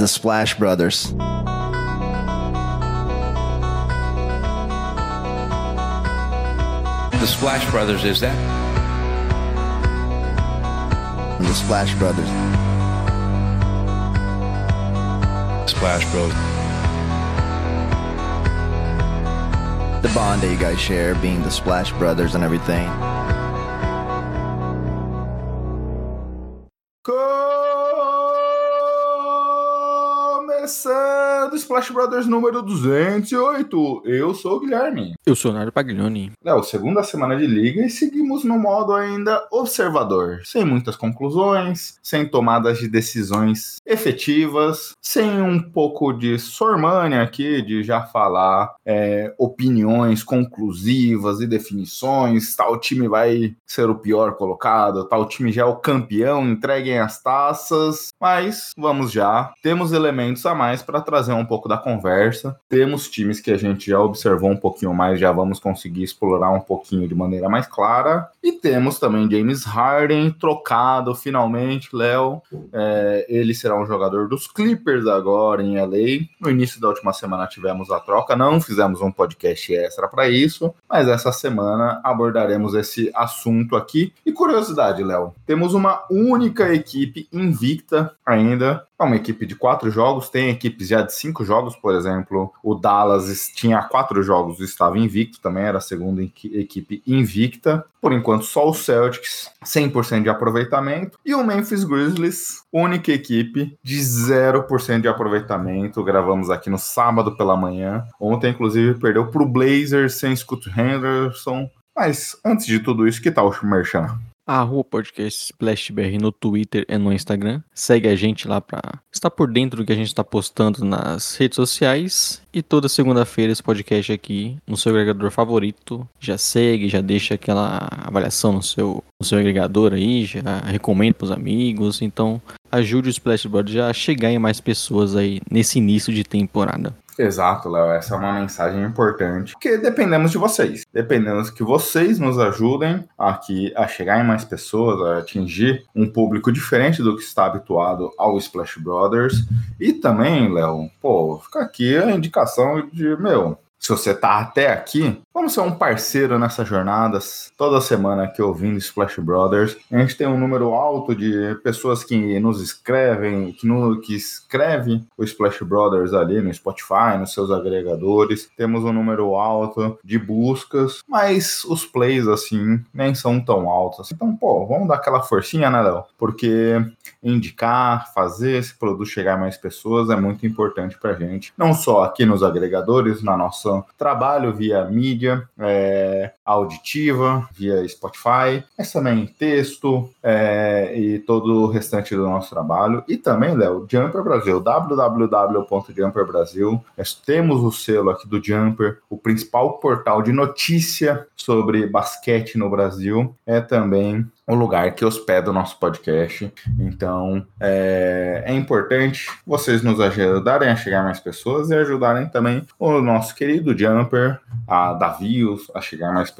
The Splash Brothers. The Splash Brothers, is that? The Splash Brothers. Splash Bros. The bond that you guys share being the Splash Brothers and everything. Splash Brothers número 208. Eu sou o Guilherme. Eu sou o Nário Paglioni. Léo, segunda semana de liga e seguimos no modo ainda observador, sem muitas conclusões, sem tomadas de decisões efetivas, sem um pouco de sormânia aqui de já falar é, opiniões conclusivas e definições. Tal time vai ser o pior colocado, tal time já é o campeão, entreguem as taças. Mas vamos já, temos elementos a mais para trazer um pouco da conversa. Temos times que a gente já observou um pouquinho mais, já vamos conseguir explorar um pouquinho de maneira mais clara. E temos também James Harden trocado finalmente, Léo. É, ele será um jogador dos Clippers agora em LA. No início da última semana tivemos a troca, não fizemos um podcast extra para isso, mas essa semana abordaremos esse assunto aqui. E curiosidade, Léo, temos uma única equipe invicta ainda é uma equipe de quatro jogos, tem equipes já de cinco jogos, por exemplo. O Dallas tinha quatro jogos estava invicto também, era a segunda equipe invicta. Por enquanto, só o Celtics, 100% de aproveitamento. E o Memphis Grizzlies, única equipe de 0% de aproveitamento. Gravamos aqui no sábado pela manhã. Ontem, inclusive, perdeu para o Blazers sem Scott Henderson. Mas antes de tudo isso, que tal o Merchan? Arroba podcast SplashBR no Twitter e no Instagram. Segue a gente lá pra estar por dentro do que a gente está postando nas redes sociais. E toda segunda-feira esse podcast aqui no seu agregador favorito. Já segue, já deixa aquela avaliação no seu, no seu agregador aí, já recomenda pros amigos. Então ajude o Splashboard a chegar em mais pessoas aí nesse início de temporada. Exato, Léo. Essa é uma mensagem importante. Porque dependemos de vocês. Dependemos que vocês nos ajudem aqui a chegar em mais pessoas, a atingir um público diferente do que está habituado ao Splash Brothers. E também, Léo, pô, fica aqui a indicação de, meu, se você tá até aqui, vamos ser um parceiro nessa jornada. Toda semana aqui ouvindo Splash Brothers. A gente tem um número alto de pessoas que nos escrevem, que, no, que escreve o Splash Brothers ali no Spotify, nos seus agregadores. Temos um número alto de buscas, mas os plays, assim, nem são tão altos. Então, pô, vamos dar aquela forcinha, né, Léo? Porque indicar, fazer esse produto chegar a mais pessoas é muito importante pra gente. Não só aqui nos agregadores, na nossa trabalho via mídia é, auditiva, via Spotify, mas também texto é, e todo o restante do nosso trabalho. E também, Léo, Jumper Brasil, www.jumper Brasil. Nós temos o selo aqui do Jumper, o principal portal de notícia sobre basquete no Brasil. É também o lugar que hospeda o nosso podcast. Então, é, é, importante vocês nos ajudarem a chegar mais pessoas e ajudarem também o nosso querido Jumper, a Davios, a chegar mais pessoas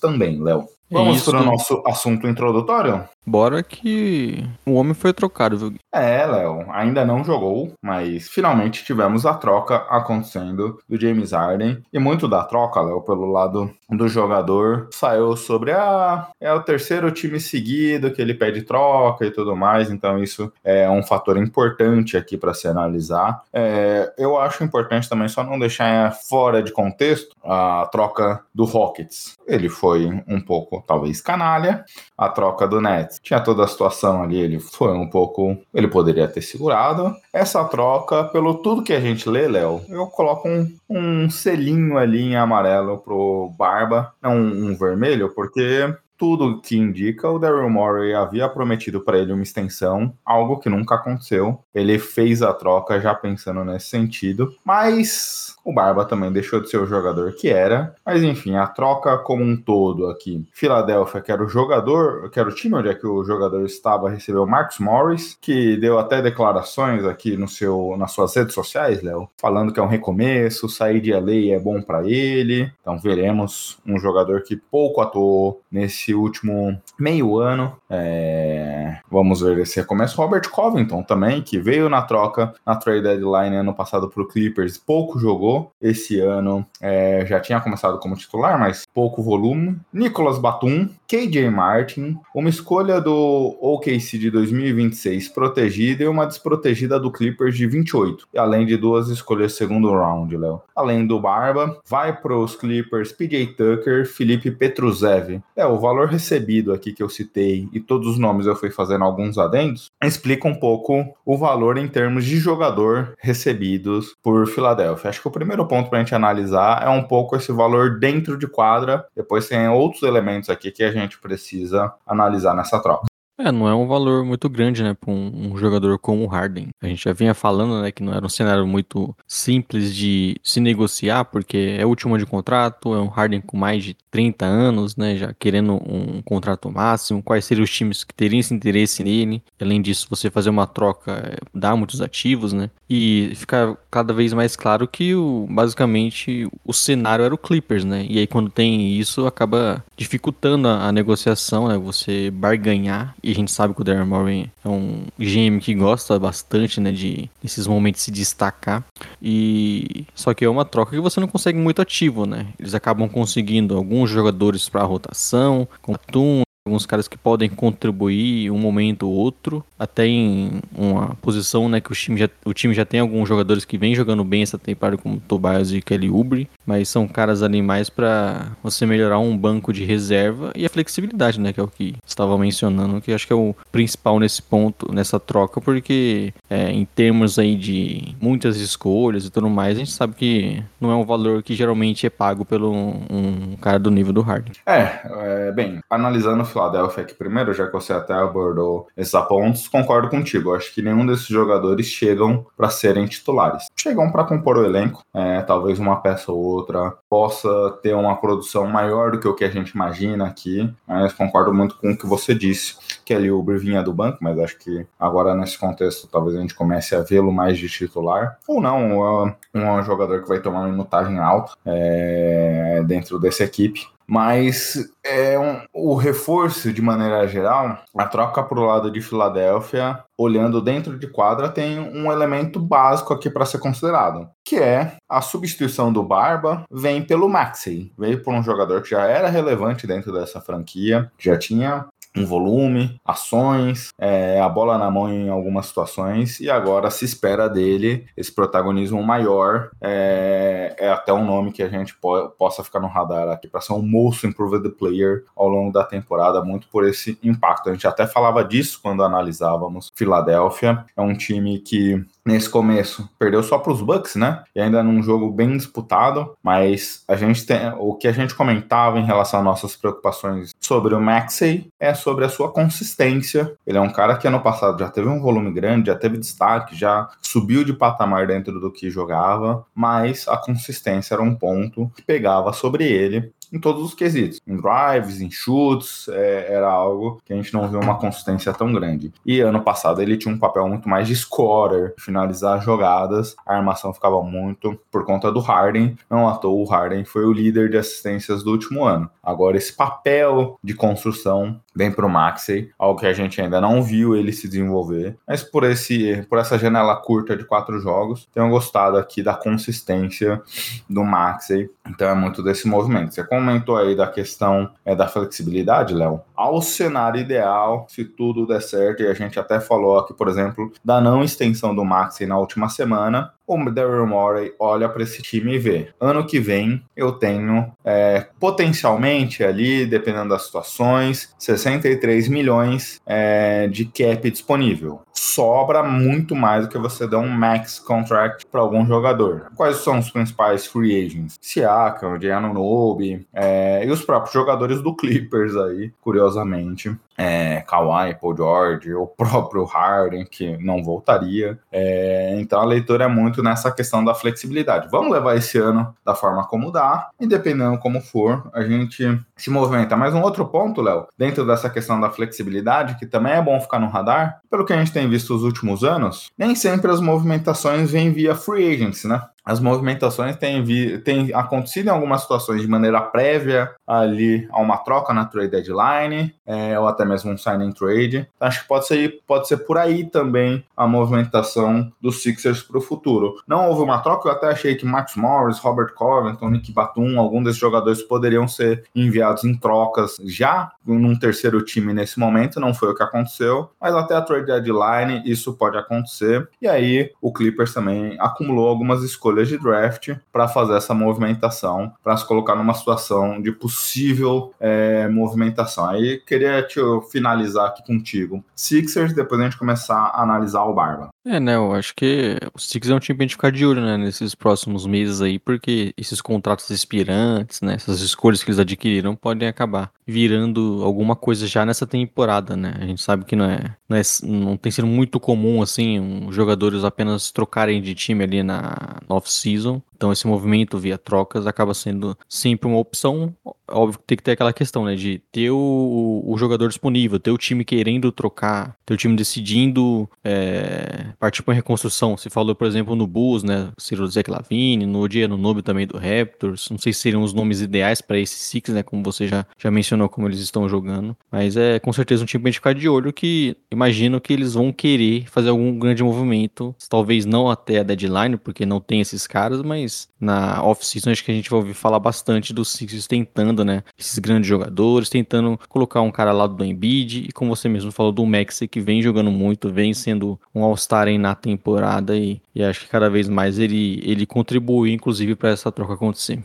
também, Léo. Vamos Isso. para o nosso assunto introdutório? Bora que o homem foi trocado, viu? É, Léo, ainda não jogou, mas finalmente tivemos a troca acontecendo do James Harden. E muito da troca, Léo, pelo lado do jogador, saiu sobre. Ah, é o terceiro time seguido que ele pede troca e tudo mais, então isso é um fator importante aqui para se analisar. É, eu acho importante também só não deixar fora de contexto a troca do Rockets. Ele foi um pouco, talvez, canalha. A troca do Nets tinha toda a situação ali, ele foi um pouco. Ele poderia ter segurado. Essa troca, pelo tudo que a gente lê, Léo, eu coloco um, um selinho ali em amarelo pro Barba, não um vermelho, porque tudo que indica, o Daryl Morey havia prometido para ele uma extensão, algo que nunca aconteceu. Ele fez a troca já pensando nesse sentido, mas o Barba também deixou de ser o jogador que era. Mas enfim, a troca como um todo aqui. Filadélfia, que era o jogador, que era o time onde é que o jogador estava, recebeu Marcus Morris, que deu até declarações aqui no seu, nas suas redes sociais, Léo, falando que é um recomeço, sair de LA é bom para ele. Então veremos um jogador que pouco atuou nesse último meio ano. É... Vamos ver esse recomeço. Robert Covington também, que veio na troca na trade deadline ano passado para o Clippers, pouco jogou. Esse ano é, já tinha começado como titular, mas pouco volume. Nicolas Batum, KJ Martin, uma escolha do OKC de 2026 protegida e uma desprotegida do Clippers de 28, e além de duas escolhas segundo round, Léo. Além do Barba, vai para os Clippers PJ Tucker, Felipe Petruzev. É, o valor recebido aqui que eu citei e todos os nomes eu fui fazendo alguns adendos, explica um pouco o valor em termos de jogador recebidos por Filadélfia. Acho que o primeiro ponto para a gente analisar é um pouco esse valor dentro de quadra, depois tem outros elementos aqui que a gente precisa analisar nessa troca. É, não é um valor muito grande, né, para um, um, jogador como o Harden. A gente já vinha falando, né, que não era um cenário muito simples de se negociar, porque é o último de contrato, é um Harden com mais de 30 anos, né, já querendo um contrato máximo, quais seriam os times que teriam esse interesse nele. Além disso, você fazer uma troca é, dá muitos ativos, né, e fica cada vez mais claro que o, basicamente o cenário era o Clippers, né, e aí quando tem isso acaba dificultando a, a negociação, né, você barganhar e a gente sabe que o Darren Morin é um GM que gosta bastante, né, de nesses momentos se destacar. E só que é uma troca que você não consegue muito ativo, né? Eles acabam conseguindo alguns jogadores para rotação, com Tum, alguns caras que podem contribuir um momento ou outro, até em uma posição né, que o time, já, o time já tem alguns jogadores que vem jogando bem essa temporada, como Tobias e Kelly Oubre, mas são caras ali mais para você melhorar um banco de reserva e a flexibilidade, né, que é o que estava mencionando, que acho que é o principal nesse ponto, nessa troca, porque é, em termos aí de muitas escolhas e tudo mais, a gente sabe que não é um valor que geralmente é pago pelo um, um cara do nível do Harden. É, é bem, analisando Philadelphia aqui primeiro, já que você até abordou esses pontos, concordo contigo. Eu acho que nenhum desses jogadores chegam para serem titulares. Chegam para compor o elenco, é, talvez uma peça ou outra possa ter uma produção maior do que o que a gente imagina aqui, mas concordo muito com o que você disse. Kelly Uber vinha do banco, mas acho que agora nesse contexto talvez a gente comece a vê-lo mais de titular, ou não, um, um jogador que vai tomar uma minutagem alta é, dentro dessa equipe. Mas é um, o reforço, de maneira geral, a troca para o lado de Filadélfia, olhando dentro de quadra, tem um elemento básico aqui para ser considerado, que é a substituição do Barba vem pelo Maxey. Veio por um jogador que já era relevante dentro dessa franquia, já tinha um volume, ações, é, a bola na mão em algumas situações, e agora se espera dele esse protagonismo maior. É, é até um nome que a gente po possa ficar no radar aqui para ser um most improved player ao longo da temporada, muito por esse impacto. A gente até falava disso quando analisávamos Filadélfia. É um time que nesse começo perdeu só para os Bucks, né? E ainda num jogo bem disputado, mas a gente tem o que a gente comentava em relação às nossas preocupações sobre o Maxey é sobre a sua consistência. Ele é um cara que ano passado já teve um volume grande, já teve destaque, já subiu de patamar dentro do que jogava, mas a consistência era um ponto que pegava sobre ele em todos os quesitos. Em drives, em chutes, é, era algo que a gente não viu uma consistência tão grande. E ano passado ele tinha um papel muito mais de scorer, finalizar jogadas, a armação ficava muito por conta do Harden. Não à toa o Harden foi o líder de assistências do último ano. Agora esse papel de construção vem para o Maxey, algo que a gente ainda não viu ele se desenvolver, mas por esse por essa janela curta de quatro jogos, tenho gostado aqui da consistência do Maxey. Então é muito desse movimento. Você comentou aí da questão é, da flexibilidade, Léo. Ao cenário ideal, se tudo der certo, e a gente até falou aqui, por exemplo, da não extensão do Maxi na última semana, o Daryl Morey olha para esse time e vê. Ano que vem eu tenho é, potencialmente ali, dependendo das situações, 63 milhões é, de cap disponível. Sobra muito mais do que você dar um max contract para algum jogador. Quais são os principais free agents? Siakam, Giannonobi é, e os próprios jogadores do Clippers aí, curiosamente é, Kawhi, Paul George, o próprio Harden, que não voltaria. É, então a leitura é muito nessa questão da flexibilidade. Vamos levar esse ano da forma como dá, e dependendo como for, a gente se movimenta. Mas um outro ponto, Léo, dentro dessa questão da flexibilidade, que também é bom ficar no radar, pelo que a gente tem visto nos últimos anos, nem sempre as movimentações vêm via free agents, né? As movimentações têm, vi, têm acontecido em algumas situações de maneira prévia ali a uma troca na trade deadline, é, ou até mesmo um signing trade. Acho que pode ser, pode ser por aí também a movimentação dos Sixers para o futuro. Não houve uma troca, eu até achei que Max Morris, Robert Covington, Nick Batum, algum desses jogadores poderiam ser enviados em trocas já num terceiro time nesse momento, não foi o que aconteceu, mas até a trade deadline isso pode acontecer. E aí o Clippers também acumulou algumas escolhas de draft para fazer essa movimentação, para se colocar numa situação de possível é, movimentação. Aí queria te finalizar aqui contigo. Sixers, depois a gente começar a analisar o Barba. É, né? Eu acho que o Sixers é um time pra gente ficar de olho, né? Nesses próximos meses aí, porque esses contratos expirantes, né? Essas escolhas que eles adquiriram podem acabar virando alguma coisa já nessa temporada, né? A gente sabe que não é, não, é, não tem sido muito comum, assim, um, jogadores apenas trocarem de time ali na off-season. Então esse movimento via trocas acaba sendo sempre uma opção. Óbvio que tem que ter aquela questão, né? De ter o, o jogador disponível, ter o time querendo trocar, ter o time decidindo é, partir para reconstrução. Você falou, por exemplo, no Bulls, né? Ciro Zé Lavine, no dia no nome também do Raptors. Não sei se seriam os nomes ideais para esse Six, né? Como você já, já mencionou como eles estão jogando. Mas é com certeza um time pra gente ficar de olho que imagino que eles vão querer fazer algum grande movimento. Talvez não até a deadline, porque não tem esses caras, mas na off-season acho que a gente vai ouvir falar bastante dos Sixers tentando, né? Esses grandes jogadores, tentando colocar um cara lá do Embiid e como você mesmo falou do Maxi que vem jogando muito, vem sendo um All-Star na temporada e, e acho que cada vez mais ele, ele contribui, inclusive, para essa troca acontecer.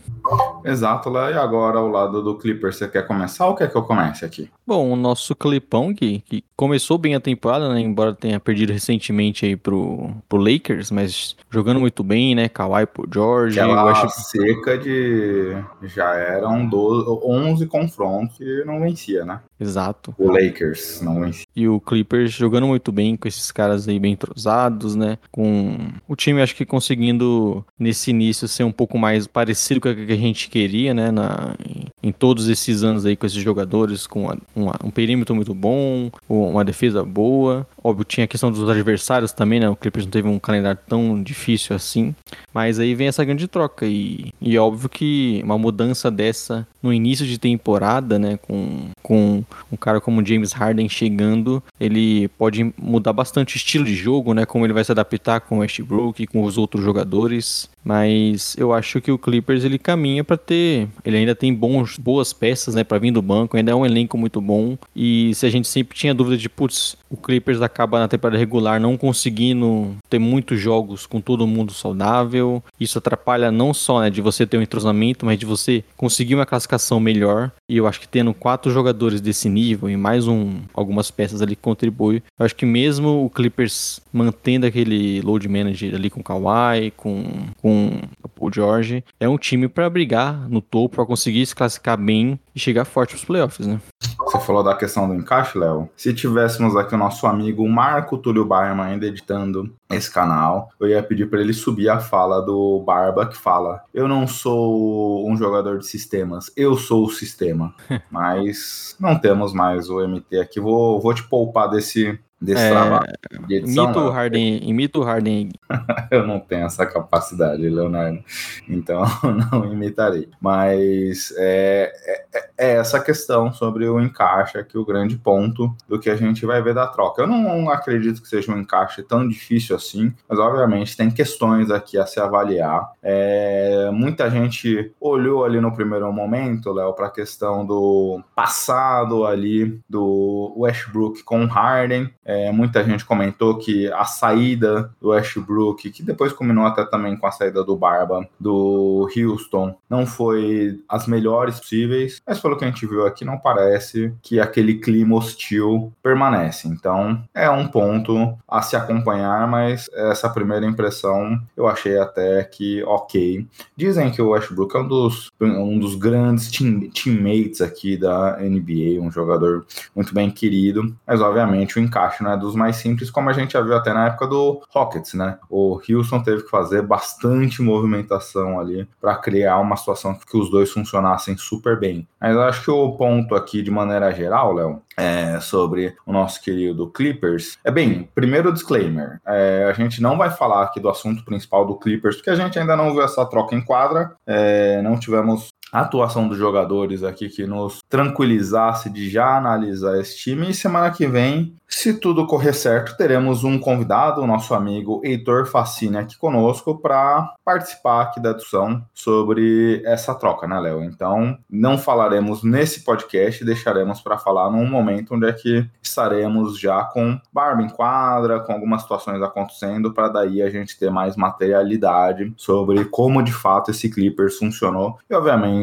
Exato, lá e agora ao lado do Clipper, você quer começar ou quer que eu comece aqui? Bom, o nosso Clipão, que, que começou bem a temporada, né? Embora tenha perdido recentemente aí pro, pro Lakers, mas jogando muito bem, né? Kawhi pro George. Aquela acho... seca de. Já eram 12, 11 confrontos e não vencia, né? Exato. O Lakers não vencia. E o Clippers jogando muito bem com esses caras aí bem entrosados, né? Com o time, acho que conseguindo nesse início ser um pouco mais parecido com o que a gente queria, né? Na, em, todos esses anos aí com esses jogadores, com uma, uma, um perímetro muito bom, uma defesa boa. Óbvio, tinha a questão dos adversários também, né? O Clippers não teve um calendário tão difícil assim. Mas aí vem essa grande troca. E, e óbvio que uma mudança dessa no início de temporada, né? Com, com um cara como James Harden chegando, ele pode mudar bastante o estilo de jogo, né? Como ele vai se adaptar com o Westbrook e com os outros jogadores. Mas eu acho que o Clippers ele caminha para ter, ele ainda tem bons, boas peças, né, para vir do banco, ainda é um elenco muito bom. E se a gente sempre tinha dúvida de, putz, o Clippers acaba na temporada regular não conseguindo ter muitos jogos com todo mundo saudável. Isso atrapalha não só, né, de você ter um entrosamento, mas de você conseguir uma classificação melhor. E eu acho que tendo quatro jogadores desse nível e mais um algumas peças ali que contribuem, eu acho que mesmo o Clippers mantendo aquele load manager ali com o Kawhi, com, com o George, é um time para brigar no topo, para conseguir se classificar bem e chegar forte nos playoffs, né? Você falou da questão do encaixe, Léo. Se tivéssemos aqui o nosso amigo Marco Túlio Barman ainda editando esse canal, eu ia pedir para ele subir a fala do Barba que fala: Eu não sou um jogador de sistemas, eu sou o sistema. Mas não temos mais o MT aqui. Vou, vou te poupar desse, desse é, trabalho de edição. Imita o Harden, imita o Harden. eu não tenho essa capacidade, Leonardo, então não imitarei. Mas é, é, é, essa questão sobre o encaixe aqui, o grande ponto do que a gente vai ver da troca. Eu não acredito que seja um encaixe tão difícil assim, mas obviamente tem questões aqui a se avaliar. É, muita gente olhou ali no primeiro momento, Léo, para a questão do passado ali do Westbrook com Harden. É, muita gente comentou que a saída do Westbrook, que depois culminou até também com a saída do Barba, do Houston, não foi as melhores possíveis, mas pelo que a gente viu aqui, não parece que aquele clima hostil permanece. Então, é um ponto a se acompanhar, mas essa primeira impressão eu achei até que ok. Dizem que o Westbrook é um dos, um dos grandes team, teammates aqui da NBA, um jogador muito bem querido, mas obviamente o encaixe acho, né, dos mais simples, como a gente já viu até na época do Rockets, né? O Houston teve que fazer bastante movimentação ali para criar uma situação que os dois funcionassem super bem. Mas Mas acho que o ponto aqui, de maneira geral, Léo, é, sobre o nosso querido Clippers. É bem, primeiro disclaimer: é, a gente não vai falar aqui do assunto principal do Clippers, porque a gente ainda não viu essa troca em quadra, é, não tivemos a atuação dos jogadores aqui que nos tranquilizasse de já analisar esse time. E semana que vem, se tudo correr certo, teremos um convidado, o nosso amigo Heitor Facine, aqui conosco para participar aqui da discussão sobre essa troca, né, Léo? Então, não falaremos nesse podcast, deixaremos para falar num momento onde é que estaremos já com barba em quadra, com algumas situações acontecendo, para daí a gente ter mais materialidade sobre como de fato esse Clippers funcionou. E, obviamente,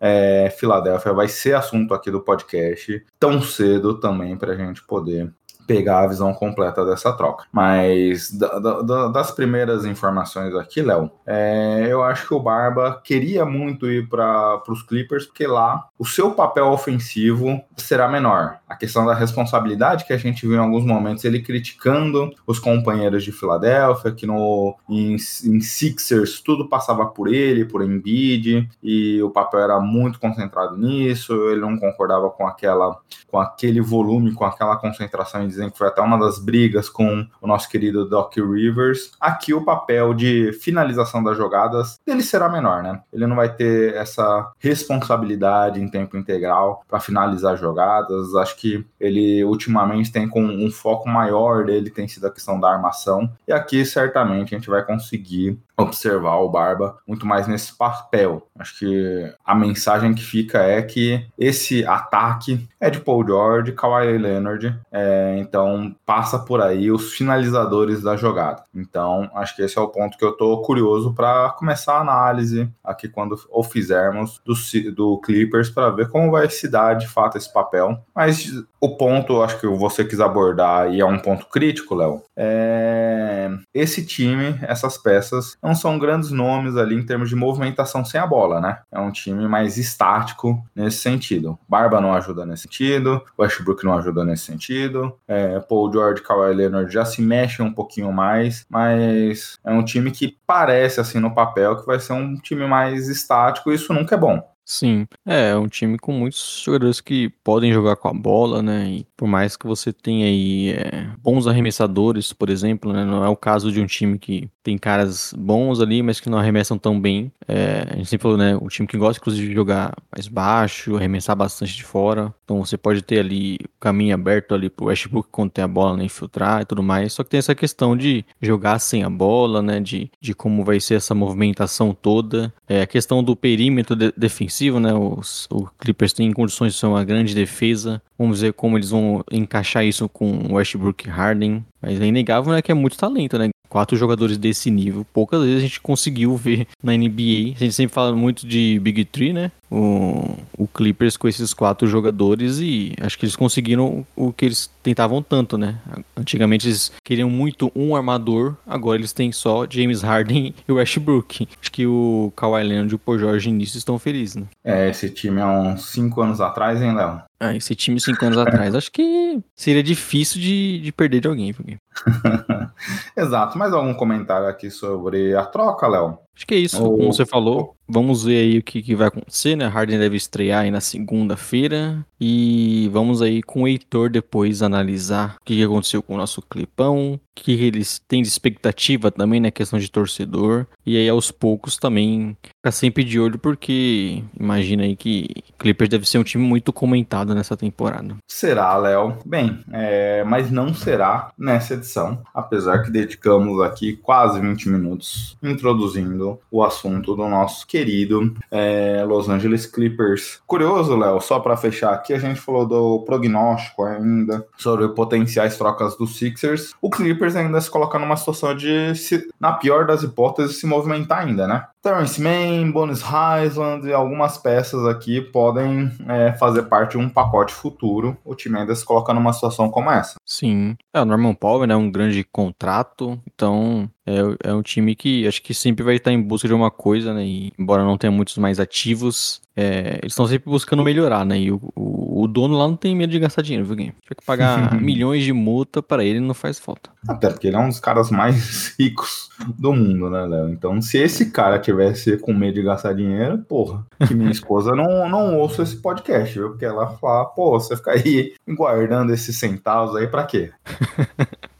é, Filadélfia vai ser assunto aqui do podcast tão cedo também para a gente poder pegar a visão completa dessa troca. Mas da, da, das primeiras informações aqui, Léo, é, eu acho que o Barba queria muito ir para os Clippers, porque lá o seu papel ofensivo será menor. A questão da responsabilidade que a gente viu em alguns momentos, ele criticando os companheiros de Filadélfia, que no, em, em Sixers tudo passava por ele, por Embiid, e o papel era muito concentrado nisso, ele não concordava com aquela com aquele volume, com aquela concentração em dizem que foi até uma das brigas com o nosso querido Doc Rivers. Aqui o papel de finalização das jogadas dele será menor, né? Ele não vai ter essa responsabilidade em tempo integral para finalizar jogadas. Acho que ele ultimamente tem com um foco maior dele tem sido a questão da armação. E aqui certamente a gente vai conseguir observar o Barba muito mais nesse papel. Acho que a mensagem que fica é que esse ataque é de Paul George, Kawhi Leonard, é, então passa por aí os finalizadores da jogada. Então acho que esse é o ponto que eu tô curioso para começar a análise aqui quando o fizermos do, do Clippers para ver como vai se dar de fato esse papel. Mas o ponto, acho que você quis abordar e é um ponto crítico, Léo, é esse time, essas peças não são grandes nomes ali em termos de movimentação sem a bola, né? É um time mais estático nesse sentido. Barba não ajuda nesse sentido, Westbrook não ajuda nesse sentido, é, Paul George, Kawhi Leonard já se mexem um pouquinho mais, mas é um time que parece assim no papel que vai ser um time mais estático e isso nunca é bom. Sim, é, é um time com muitos jogadores que podem jogar com a bola, né? E por mais que você tenha aí é, bons arremessadores, por exemplo, né? Não é o caso de um time que tem caras bons ali, mas que não arremessam tão bem. É, a gente sempre falou, né? O time que gosta, inclusive, de jogar mais baixo, arremessar bastante de fora. Então você pode ter ali o caminho aberto ali pro Westbrook quando tem a bola, né? Infiltrar e tudo mais. Só que tem essa questão de jogar sem a bola, né? De, de como vai ser essa movimentação toda. É, a questão do perímetro de defensivo defensivo, né? Os, o Clippers tem condições de ser uma grande defesa. Vamos ver como eles vão encaixar isso com Westbrook e Harden. Mas é inegável né, que é muito talento, né? Quatro jogadores desse nível. Poucas vezes a gente conseguiu ver na NBA. A gente sempre fala muito de Big Three, né? O, o Clippers com esses quatro jogadores e acho que eles conseguiram o que eles tentavam tanto, né? Antigamente eles queriam muito um armador, agora eles têm só James Harden e o Westbrook. Acho que o Kawhi Leonard e o Paul George início estão felizes, né? É, esse time há uns cinco anos atrás, hein, Léo? Ah, esse time cinco anos atrás, acho que seria difícil de, de perder de alguém. Exato. Mais algum comentário aqui sobre a troca, Léo? Acho que é isso, como você falou. Vamos ver aí o que, que vai acontecer, né? Harden deve estrear aí na segunda-feira. E vamos aí com o Heitor depois analisar o que, que aconteceu com o nosso clipão, que, eles têm de expectativa também, né? Questão de torcedor. E aí aos poucos também ficar sempre de olho, porque imagina aí que Clippers deve ser um time muito comentado nessa temporada. Será, Léo? Bem, é... mas não será nessa edição. Apesar que dedicamos aqui quase 20 minutos introduzindo o assunto do nosso querido é, Los Angeles Clippers. Curioso, Léo, só para fechar aqui, a gente falou do prognóstico ainda sobre potenciais trocas dos Sixers. O Clippers ainda se coloca numa situação de, se, na pior das hipóteses, se movimentar ainda, né? Terrence Mann, Bonis Highland e algumas peças aqui podem é, fazer parte de um pacote futuro. O time ainda se coloca numa situação como essa. Sim. É, o Norman Powell é um grande contrato, então é, é um time que acho que sempre vai estar em busca de uma coisa, né? E, embora não tenha muitos mais ativos, é, eles estão sempre buscando melhorar, né? E o, o, o, dono lá não tem medo de gastar dinheiro, viu, Game? Tiver que pagar milhões de multa para ele não faz falta. Até porque ele é um dos caras mais ricos do mundo, né, Léo? Então, se esse cara tivesse com medo de gastar dinheiro, porra, que minha esposa não, não ouça esse podcast, viu? Porque ela fala, pô, você fica aí guardando esses centavos aí pra quê?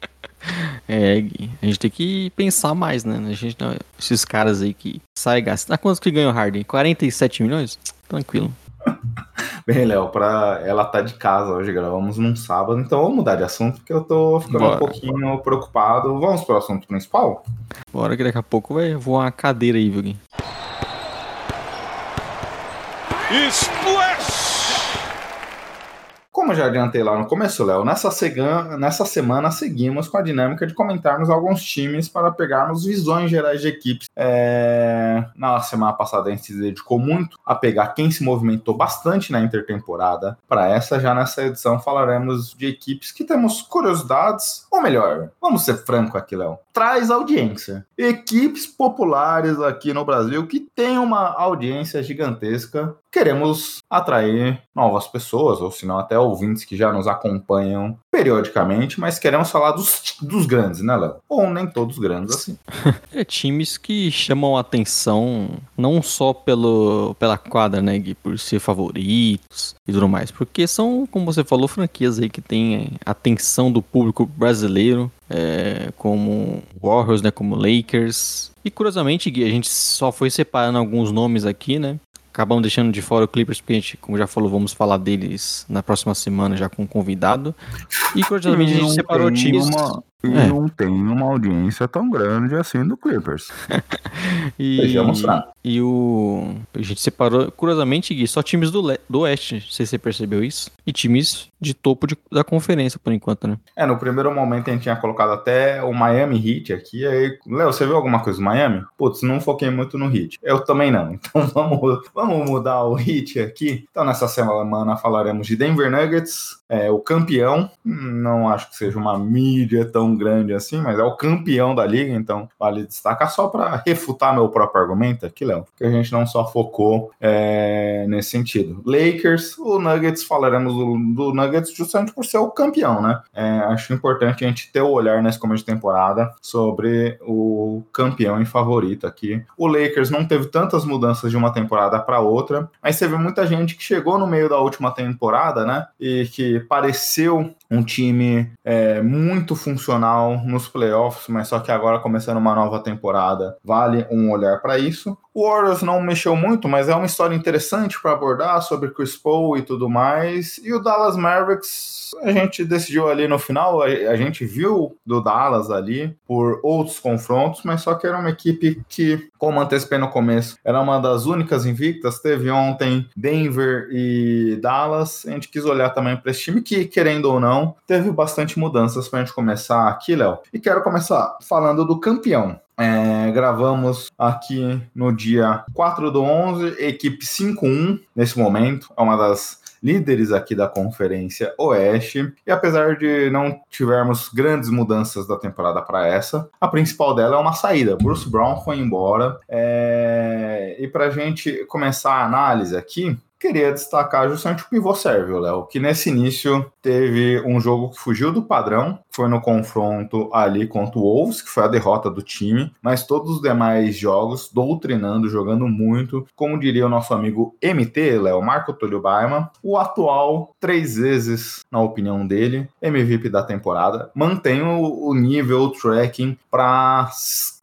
É, a gente tem que pensar mais, né? A gente, esses caras aí que saem gastando. Ah, quantos que ganham o Harden? 47 milhões? Tranquilo. Bem, Léo, pra ela tá de casa hoje, gravamos num sábado, então vamos mudar de assunto, porque eu tô ficando Bora. um pouquinho preocupado. Vamos pro assunto principal? Bora que daqui a pouco vai voar uma cadeira aí, viu? Splash! Como já adiantei lá no começo, Léo, nessa, nessa semana seguimos com a dinâmica de comentarmos alguns times para pegarmos visões gerais de equipes. É... Na semana passada a gente se dedicou muito a pegar quem se movimentou bastante na intertemporada. Para essa, já nessa edição, falaremos de equipes que temos curiosidades, ou melhor, vamos ser franco aqui, Léo, traz audiência. Equipes populares aqui no Brasil que têm uma audiência gigantesca queremos atrair novas pessoas, ou se não até ouvintes que já nos acompanham periodicamente, mas queremos falar dos, dos grandes, né, Léo? Ou nem todos grandes assim. é times que chamam atenção não só pelo, pela quadra, né, Gui, por ser favoritos e tudo mais, porque são, como você falou, franquias aí que têm atenção do público brasileiro, é, como Warriors, né, como Lakers, e curiosamente, Gui, a gente só foi separando alguns nomes aqui, né? Acabamos deixando de fora o Clippers, porque a gente, como já falou, vamos falar deles na próxima semana já com um convidado. E curiosamente a gente separou times. Uma, e é. não tem uma audiência tão grande assim do Clippers. e, e o. A gente separou, curiosamente, Gui, só times do, le... do Oeste, não sei se você percebeu isso. E times de topo de... da conferência, por enquanto, né? É, no primeiro momento a gente tinha colocado até o Miami Heat aqui. Aí, Léo, você viu alguma coisa do Miami? Putz, não foquei muito no Heat. Eu também não. Então vamos, vamos mudar o Heat aqui. Então nessa semana falaremos de Denver Nuggets, é, o campeão. Não acho que seja uma mídia tão grande assim, mas é o campeão da liga, então vale destacar só para refutar meu próprio argumento aqui, Léo, que a gente não só focou é, nesse sentido. Lakers, o Nuggets, falaremos do, do, Nuggets justamente por ser o campeão, né? É, acho importante a gente ter o olhar nesse começo de temporada sobre o campeão e favorito aqui. O Lakers não teve tantas mudanças de uma temporada para outra, mas teve muita gente que chegou no meio da última temporada, né? E que pareceu um time é, muito funcional nos playoffs, mas só que agora começando uma nova temporada, vale um olhar para isso. O Warriors não mexeu muito, mas é uma história interessante para abordar sobre Chris Paul e tudo mais. E o Dallas Mavericks, a gente decidiu ali no final, a, gente viu do Dallas ali por outros confrontos, mas só que era uma equipe que, como antecipei no começo, era uma das únicas invictas. Teve ontem Denver e Dallas. A gente quis olhar também para esse time que, querendo ou não, teve bastante mudanças para a gente começar aqui, Léo. E quero começar falando do campeão. É, gravamos aqui no dia 4 do 11, equipe 5-1 nesse momento, é uma das líderes aqui da Conferência Oeste. E apesar de não tivermos grandes mudanças da temporada para essa, a principal dela é uma saída. Bruce Brown foi embora. É... E para a gente começar a análise aqui, queria destacar justamente o pivô sérvio, Léo, que nesse início teve um jogo que fugiu do padrão, foi no confronto ali contra o Wolves, que foi a derrota do time, mas todos os demais jogos doutrinando, jogando muito, como diria o nosso amigo MT, Léo, Marco Túlio Baima, o atual, três vezes, na opinião dele, MVP da temporada, mantém o, o nível, o tracking para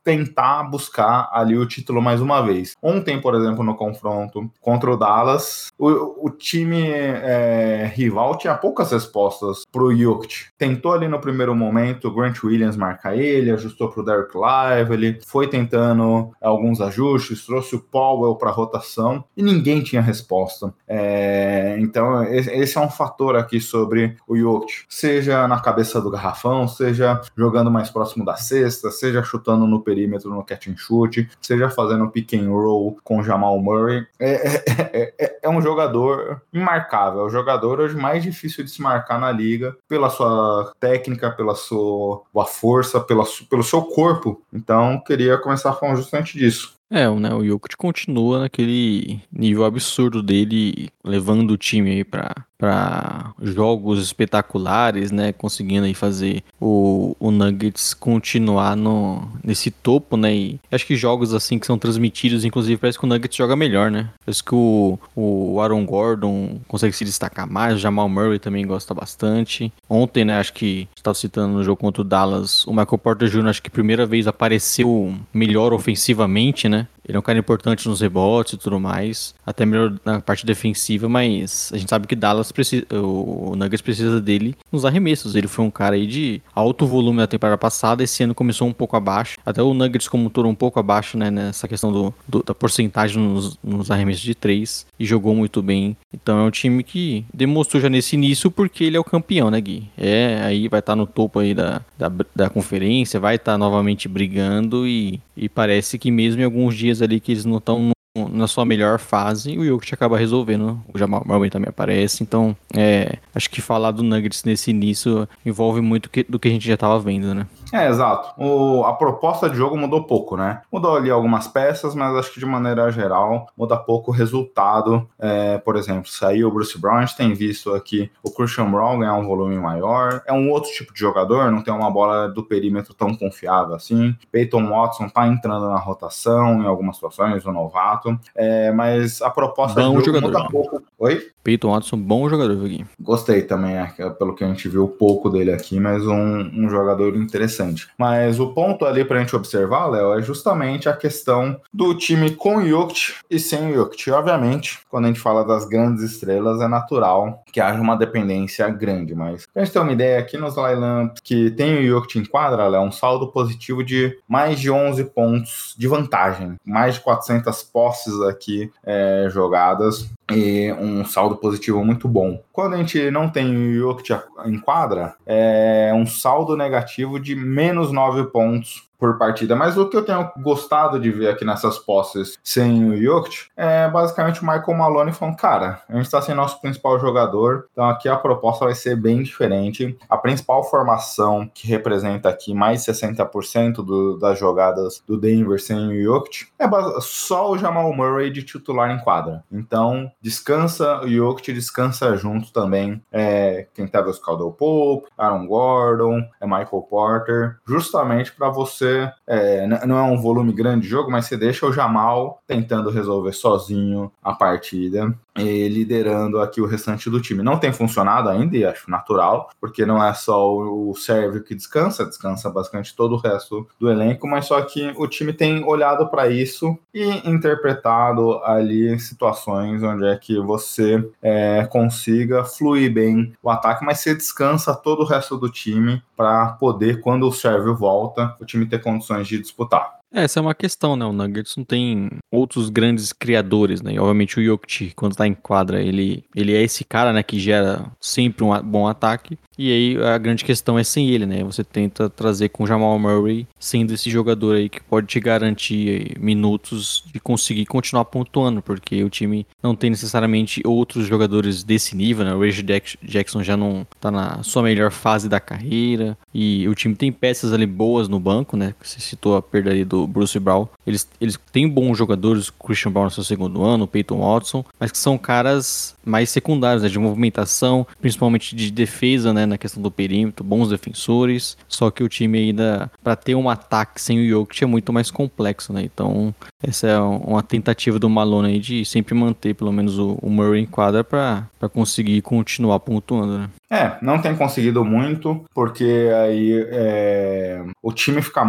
tentar buscar ali o título mais uma vez. Ontem, por exemplo, no confronto contra o Dallas, o, o time é, rival tinha poucas respostas pro Jokic. Tentou ali no primeiro momento o Grant Williams marcar ele, ajustou pro Derek Lively, foi tentando alguns ajustes, trouxe o Powell para rotação e ninguém tinha resposta. É, então, esse é um fator aqui sobre o Jokic, seja na cabeça do garrafão, seja jogando mais próximo da cesta, seja chutando no perímetro no catch and shoot, seja fazendo pick and roll com Jamal Murray. É, é, é, é um jogador imarcável, é o jogador hoje mais difícil de se marcar na liga, pela sua técnica, pela sua força, pela, pelo seu corpo. Então, queria começar falando justamente disso. É, né, o Jokic continua naquele nível absurdo dele, levando o time aí pra, pra jogos espetaculares, né, conseguindo aí fazer o, o Nuggets continuar no, nesse topo, né, e acho que jogos assim que são transmitidos, inclusive parece que o Nuggets joga melhor, né, parece que o, o Aaron Gordon consegue se destacar mais, o Jamal Murray também gosta bastante. Ontem, né, acho que estava citando no jogo contra o Dallas, o Michael Porter Jr. acho que primeira vez apareceu melhor ofensivamente, né, ele é um cara importante nos rebotes e tudo mais, até melhor na parte defensiva, mas a gente sabe que Dallas precisa, o Nuggets precisa dele nos arremessos. Ele foi um cara aí de alto volume na temporada passada, esse ano começou um pouco abaixo. Até o Nuggets como um todo um pouco abaixo, né, nessa questão do, do da porcentagem nos, nos, arremessos de três e jogou muito bem. Então é um time que demonstrou já nesse início porque ele é o campeão, né, Gui? É, aí vai estar tá no topo aí da, da, da conferência, vai estar tá novamente brigando e, e parece que mesmo em alguns dias ali que eles não estão na sua melhor fase, o Jokic acaba resolvendo. O Jamal Murray também aparece. Então, é, acho que falar do Nuggets nesse início envolve muito que, do que a gente já estava vendo, né? É, exato. O, a proposta de jogo mudou pouco, né? Mudou ali algumas peças, mas acho que de maneira geral muda pouco o resultado. É, por exemplo, saiu o Bruce Brown, a gente tem visto aqui o Christian Brown ganhar um volume maior. É um outro tipo de jogador, não tem uma bola do perímetro tão confiável assim. Peyton Watson tá entrando na rotação em algumas situações, o novato. É, mas a proposta Bom de jogo jogador. pouco. Oi? Peyton Watson, bom jogador, Gui. Gostei também, é, pelo que a gente viu pouco dele aqui, mas um, um jogador interessante. Mas o ponto ali pra gente observar, Léo, é justamente a questão do time com o Jokic e sem o Jokic. Obviamente, quando a gente fala das grandes estrelas, é natural que haja uma dependência grande, mas pra gente ter uma ideia, aqui nos lineups que tem o Jokic em quadra, Léo, um saldo positivo de mais de 11 pontos de vantagem, mais de 400 posses aqui é, jogadas e um saldo positivo muito bom. Quando a gente não tem o Jokic em quadra, é um saldo negativo de menos 9 pontos por partida. Mas o que eu tenho gostado de ver aqui nessas posses sem o Jokic é basicamente o Michael Maloney falando, cara, a gente está sem nosso principal jogador, então aqui a proposta vai ser bem diferente. A principal formação que representa aqui mais 60% do, das jogadas do Denver sem o Jokic é só o Jamal Murray de titular em quadra. Então, descansa o Jokic, descansa junto também é, quem tá os Caldwell Pope, Aaron Gordon, é Michael Porter, justamente para você é, não é um volume grande de jogo, mas você deixa o Jamal tentando resolver sozinho a partida liderando aqui o restante do time. Não tem funcionado ainda, e acho natural, porque não é só o Sérvio que descansa, descansa basicamente todo o resto do elenco, mas só que o time tem olhado para isso e interpretado ali situações onde é que você é, consiga fluir bem o ataque, mas você descansa todo o resto do time para poder, quando o Sérvio volta, o time ter condições de disputar. Essa é uma questão, né? O Nuggets não tem outros grandes criadores, né? E, obviamente o Jokic, quando tá em quadra, ele, ele é esse cara, né? Que gera sempre um bom ataque. E aí a grande questão é sem ele, né? Você tenta trazer com o Jamal Murray, sendo esse jogador aí que pode te garantir minutos de conseguir continuar pontuando, porque o time não tem necessariamente outros jogadores desse nível, né? O Reggie Jackson já não tá na sua melhor fase da carreira. E o time tem peças ali boas no banco, né? Você citou a perda ali do Bruce Brown. Eles, eles têm bons jogadores, Christian Brown no seu segundo ano, Peyton Watson, mas que são caras mais secundários, né? De movimentação, principalmente de defesa, né? Na questão do perímetro, bons defensores. Só que o time ainda, para ter um ataque sem o Jokic, é muito mais complexo, né? Então, essa é uma tentativa do Malone aí de sempre manter pelo menos o, o Murray em quadra para conseguir continuar pontuando, né? É, não tem conseguido muito, porque aí é, o time fica.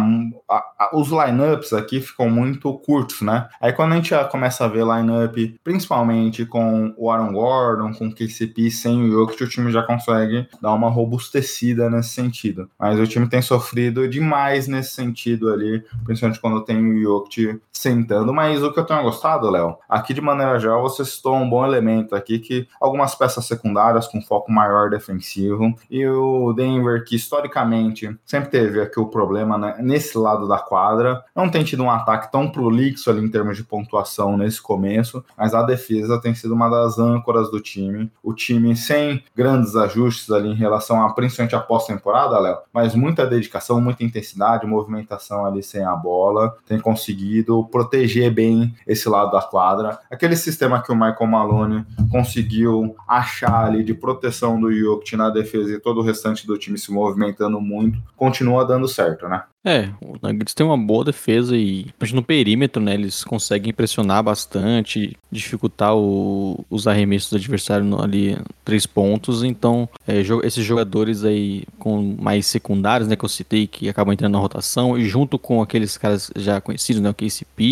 A, a, os lineups aqui ficam muito curtos, né? Aí quando a gente já começa a ver lineup, principalmente com o Aaron Gordon, com o KCP sem o Jokic, o time já consegue dar uma robustecida nesse sentido. Mas o time tem sofrido demais nesse sentido ali, principalmente quando tem o Jokic sem mas o que eu tenho gostado, Léo, aqui de maneira geral você citou um bom elemento aqui que algumas peças secundárias com foco maior defensivo e o Denver que historicamente sempre teve aqui o problema né, nesse lado da quadra, não tem tido um ataque tão prolixo ali em termos de pontuação nesse começo, mas a defesa tem sido uma das âncoras do time. O time sem grandes ajustes ali em relação a principalmente a pós-temporada, Léo, mas muita dedicação, muita intensidade, movimentação ali sem a bola, tem conseguido proteger bem esse lado da quadra. Aquele sistema que o Michael Malone conseguiu achar ali de proteção do Jokic na defesa e todo o restante do time se movimentando muito, continua dando certo, né? É, o Nuggets tem uma boa defesa e no perímetro, né, eles conseguem pressionar bastante, dificultar o, os arremessos do adversário ali três pontos, então é, esses jogadores aí com mais secundários, né, que eu citei, que acabam entrando na rotação, e junto com aqueles caras já conhecidos, né, o KCP,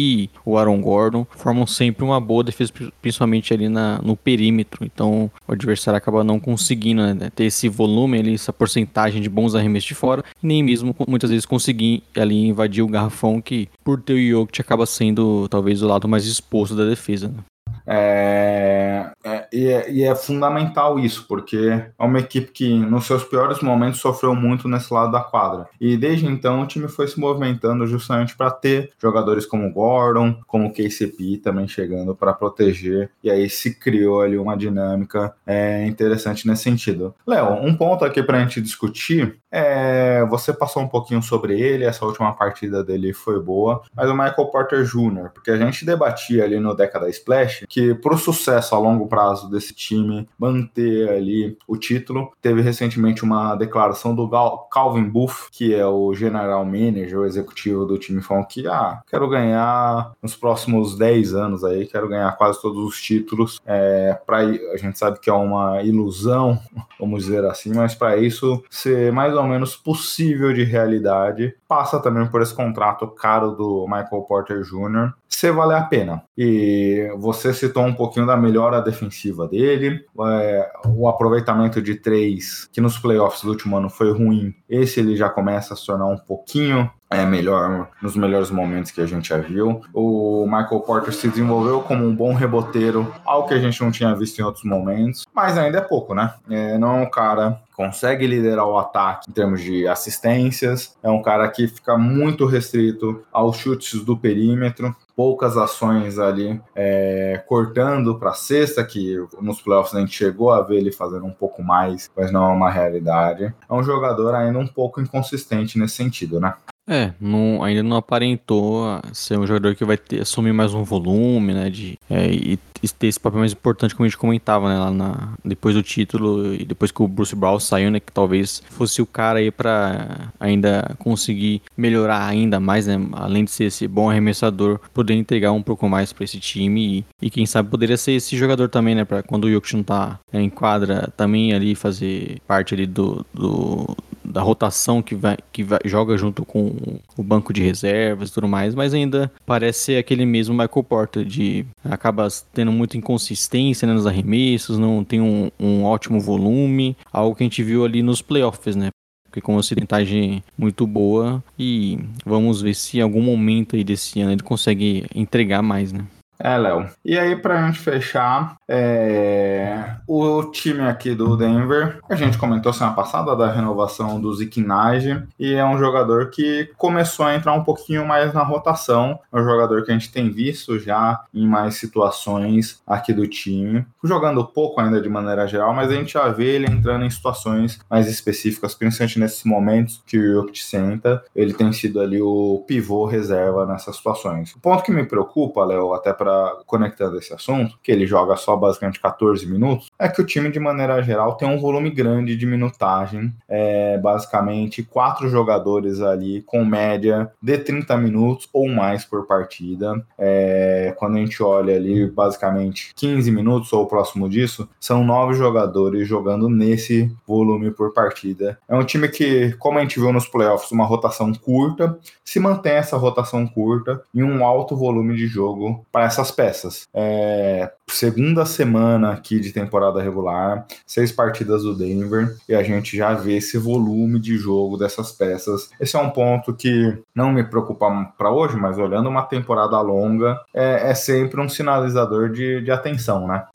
o Aaron Gordon, formam sempre uma boa defesa, principalmente ali na, no perímetro, então o adversário acaba não conseguindo né, ter esse volume ali, essa porcentagem de bons arremessos de fora, nem mesmo muitas vezes conseguir ali invadir o garrafão que, por ter o Jokic, acaba sendo talvez o lado mais exposto da defesa. Né? É, é, e, é, e, é, fundamental isso, porque é uma equipe que nos seus piores momentos sofreu muito nesse lado da quadra. E desde então o time foi se movimentando justamente para ter jogadores como Gordon, como KCP também chegando para proteger. E aí se criou ali uma dinâmica é, interessante nesse sentido. Léo, um ponto aqui para a gente discutir é, você passou um pouquinho sobre ele, essa última partida dele foi boa, mas o Michael Porter Jr., porque a gente debatia ali no Década Splash que para o sucesso a longo prazo desse time manter ali o título, teve recentemente uma declaração do Calvin Booth, que é o general manager, o executivo do time, falando que ah, quero ganhar nos próximos 10 anos aí, quero ganhar quase todos os títulos. É, pra, a gente sabe que é uma ilusão, vamos dizer assim, mas para isso ser mais ou menos possível de realidade, passa também por esse contrato caro do Michael Porter Jr. ser valer a pena. E você citou um pouquinho da melhora defensiva dele, é, o aproveitamento de três, que nos playoffs do último ano foi ruim, esse ele já começa a se tornar um pouquinho é melhor nos melhores momentos que a gente já viu. O Michael Porter se desenvolveu como um bom reboteiro, algo que a gente não tinha visto em outros momentos, mas ainda é pouco, né? É, não é um cara que consegue liderar o ataque em termos de assistências, é um cara que fica muito restrito aos chutes do perímetro, poucas ações ali é, cortando para cesta, que nos playoffs a gente chegou a ver ele fazendo um pouco mais, mas não é uma realidade. É um jogador ainda um pouco inconsistente nesse sentido, né? É, não, ainda não aparentou ser um jogador que vai ter, assumir mais um volume, né? De, é, e, e, ter esse papel mais importante, como a gente comentava, né? Lá na, depois do título e depois que o Bruce Brown saiu, né? Que talvez fosse o cara aí para ainda conseguir melhorar ainda mais, né? Além de ser esse bom arremessador, poder entregar um pouco mais para esse time e, e, quem sabe poderia ser esse jogador também, né? Para quando o Jokic tá é, em quadra, também ali fazer parte ali do, do da rotação que vai que vai, joga junto com o banco de reservas e tudo mais, mas ainda parece ser aquele mesmo Michael Porter de acaba tendo muita inconsistência né, nos arremessos, não tem um, um ótimo volume, algo que a gente viu ali nos playoffs, né? porque com uma acidentagem muito boa e vamos ver se em algum momento aí desse ano ele consegue entregar mais, né? É, Léo. E aí, pra gente fechar, é... o time aqui do Denver, a gente comentou semana passada da renovação do Zikinage, e é um jogador que começou a entrar um pouquinho mais na rotação. É um jogador que a gente tem visto já em mais situações aqui do time, jogando pouco ainda de maneira geral, mas a gente já vê ele entrando em situações mais específicas, principalmente nesses momentos que o Jokic senta, ele tem sido ali o pivô reserva nessas situações. O ponto que me preocupa, Léo, até para conectando esse assunto, que ele joga só basicamente 14 minutos, é que o time, de maneira geral, tem um volume grande de minutagem. É, basicamente, quatro jogadores ali com média de 30 minutos ou mais por partida. É, quando a gente olha ali, basicamente 15 minutos ou próximo disso, são nove jogadores jogando nesse volume por partida. É um time que, como a gente viu nos playoffs, uma rotação curta, se mantém essa rotação curta em um alto volume de jogo para essa essas peças. É, segunda semana aqui de temporada regular, seis partidas do Denver, e a gente já vê esse volume de jogo dessas peças. Esse é um ponto que não me preocupa para hoje, mas olhando uma temporada longa, é, é sempre um sinalizador de, de atenção, né?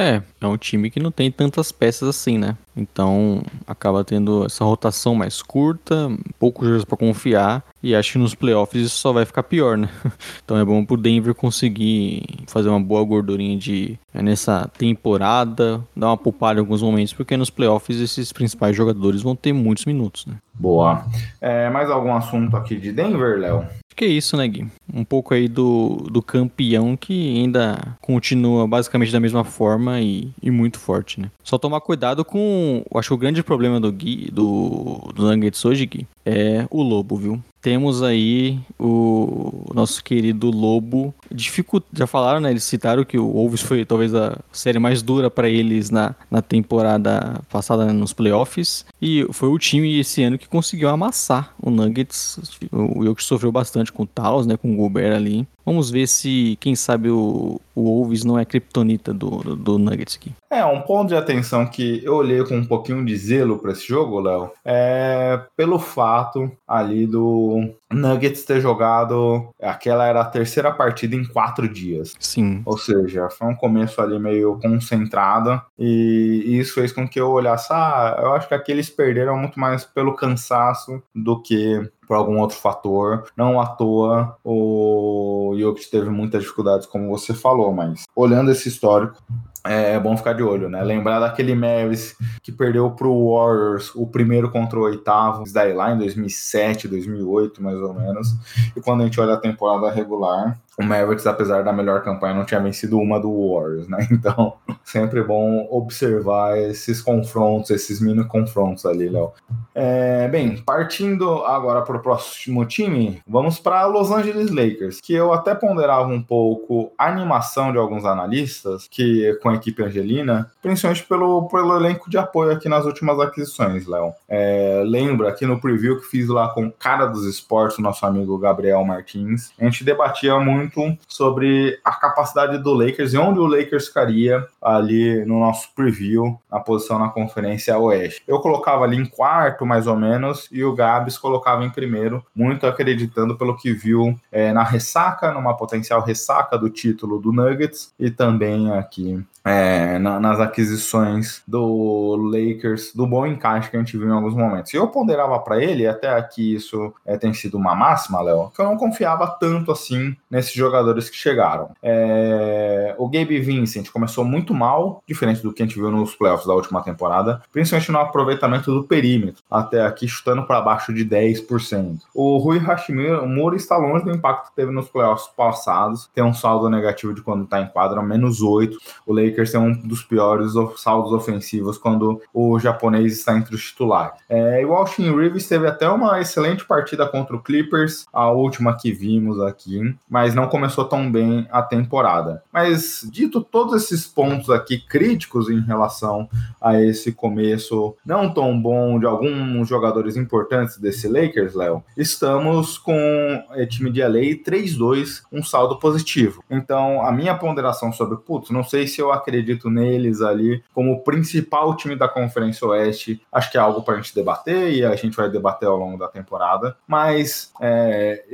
É, é um time que não tem tantas peças assim, né? Então acaba tendo essa rotação mais curta, poucos jogos para confiar e acho que nos playoffs isso só vai ficar pior, né? Então é bom pro Denver conseguir fazer uma boa gordurinha de é, nessa temporada, dar uma poupada em alguns momentos, porque nos playoffs esses principais jogadores vão ter muitos minutos, né? Boa. É, mais algum assunto aqui de Denver, Léo? Que é isso, né, Gui? Um pouco aí do, do campeão que ainda continua basicamente da mesma forma e, e muito forte, né? Só tomar cuidado com. Acho que o grande problema do Gui, do, do Nuggets hoje, Gui, é o Lobo, viu? Temos aí o nosso querido Lobo. Dificult... Já falaram, né? Eles citaram que o Wolves foi talvez a série mais dura para eles na, na temporada passada né, nos playoffs. E foi o time esse ano que conseguiu amassar o Nuggets. O Jokic sofreu bastante com o Taos, né? Com o Gobert ali. Vamos ver se, quem sabe, o, o Wolves não é criptonita do, do, do, Nuggets aqui. É, um ponto de atenção que eu olhei com um pouquinho de zelo para esse jogo, Léo, é pelo fato ali do Valeu! Nuggets ter jogado. Aquela era a terceira partida em quatro dias. Sim. Ou seja, foi um começo ali meio concentrado. E isso fez com que eu olhasse. Ah, eu acho que aqueles perderam muito mais pelo cansaço do que por algum outro fator. Não à toa o Jokic teve muitas dificuldades, como você falou, mas olhando esse histórico, é bom ficar de olho, né? Lembrar daquele Mavis que perdeu pro Warriors o primeiro contra o oitavo, daí lá em 2007, 2008, mais ou menos. E quando a gente olha a temporada regular, o Mavericks, apesar da melhor campanha, não tinha vencido uma do Warriors, né? Então, sempre bom observar esses confrontos, esses mini confrontos ali, Léo. É, bem, partindo agora para o próximo time, vamos para Los Angeles Lakers, que eu até ponderava um pouco a animação de alguns analistas que com a equipe angelina, principalmente pelo, pelo elenco de apoio aqui nas últimas aquisições, Léo. É, lembra aqui no preview que fiz lá com o cara dos esportes, nosso amigo Gabriel Martins, a gente debatia muito muito sobre a capacidade do Lakers e onde o Lakers ficaria ali no nosso preview, na posição na Conferência Oeste. Eu colocava ali em quarto, mais ou menos, e o Gabs colocava em primeiro, muito acreditando pelo que viu é, na ressaca, numa potencial ressaca do título do Nuggets, e também aqui é, na, nas aquisições do Lakers, do bom encaixe que a gente viu em alguns momentos. E eu ponderava para ele, até aqui isso é, tem sido uma máxima, Léo, que eu não confiava tanto assim nesses jogadores que chegaram. É, o Gabe Vincent começou muito mal, diferente do que a gente viu nos playoffs da última temporada, principalmente no aproveitamento do perímetro, até aqui chutando para baixo de 10%. O Rui Hashimura está longe do impacto que teve nos playoffs passados, tem um saldo negativo de quando está em quadra, menos 8. O Lakers tem um dos piores saldos ofensivos quando o japonês está entre os titulares. É, o Austin Reeves teve até uma excelente partida contra o Clippers, a última que vimos aqui, mas não começou tão bem a temporada. Mas dito todos esses pontos aqui críticos em relação a esse começo não tão bom de alguns jogadores importantes desse Lakers, Léo, estamos com o time de LA 3-2, um saldo positivo. Então, a minha ponderação sobre, putz, não sei se eu acredito neles ali como principal time da Conferência Oeste. Acho que é algo para a gente debater e a gente vai debater ao longo da temporada. Mas é,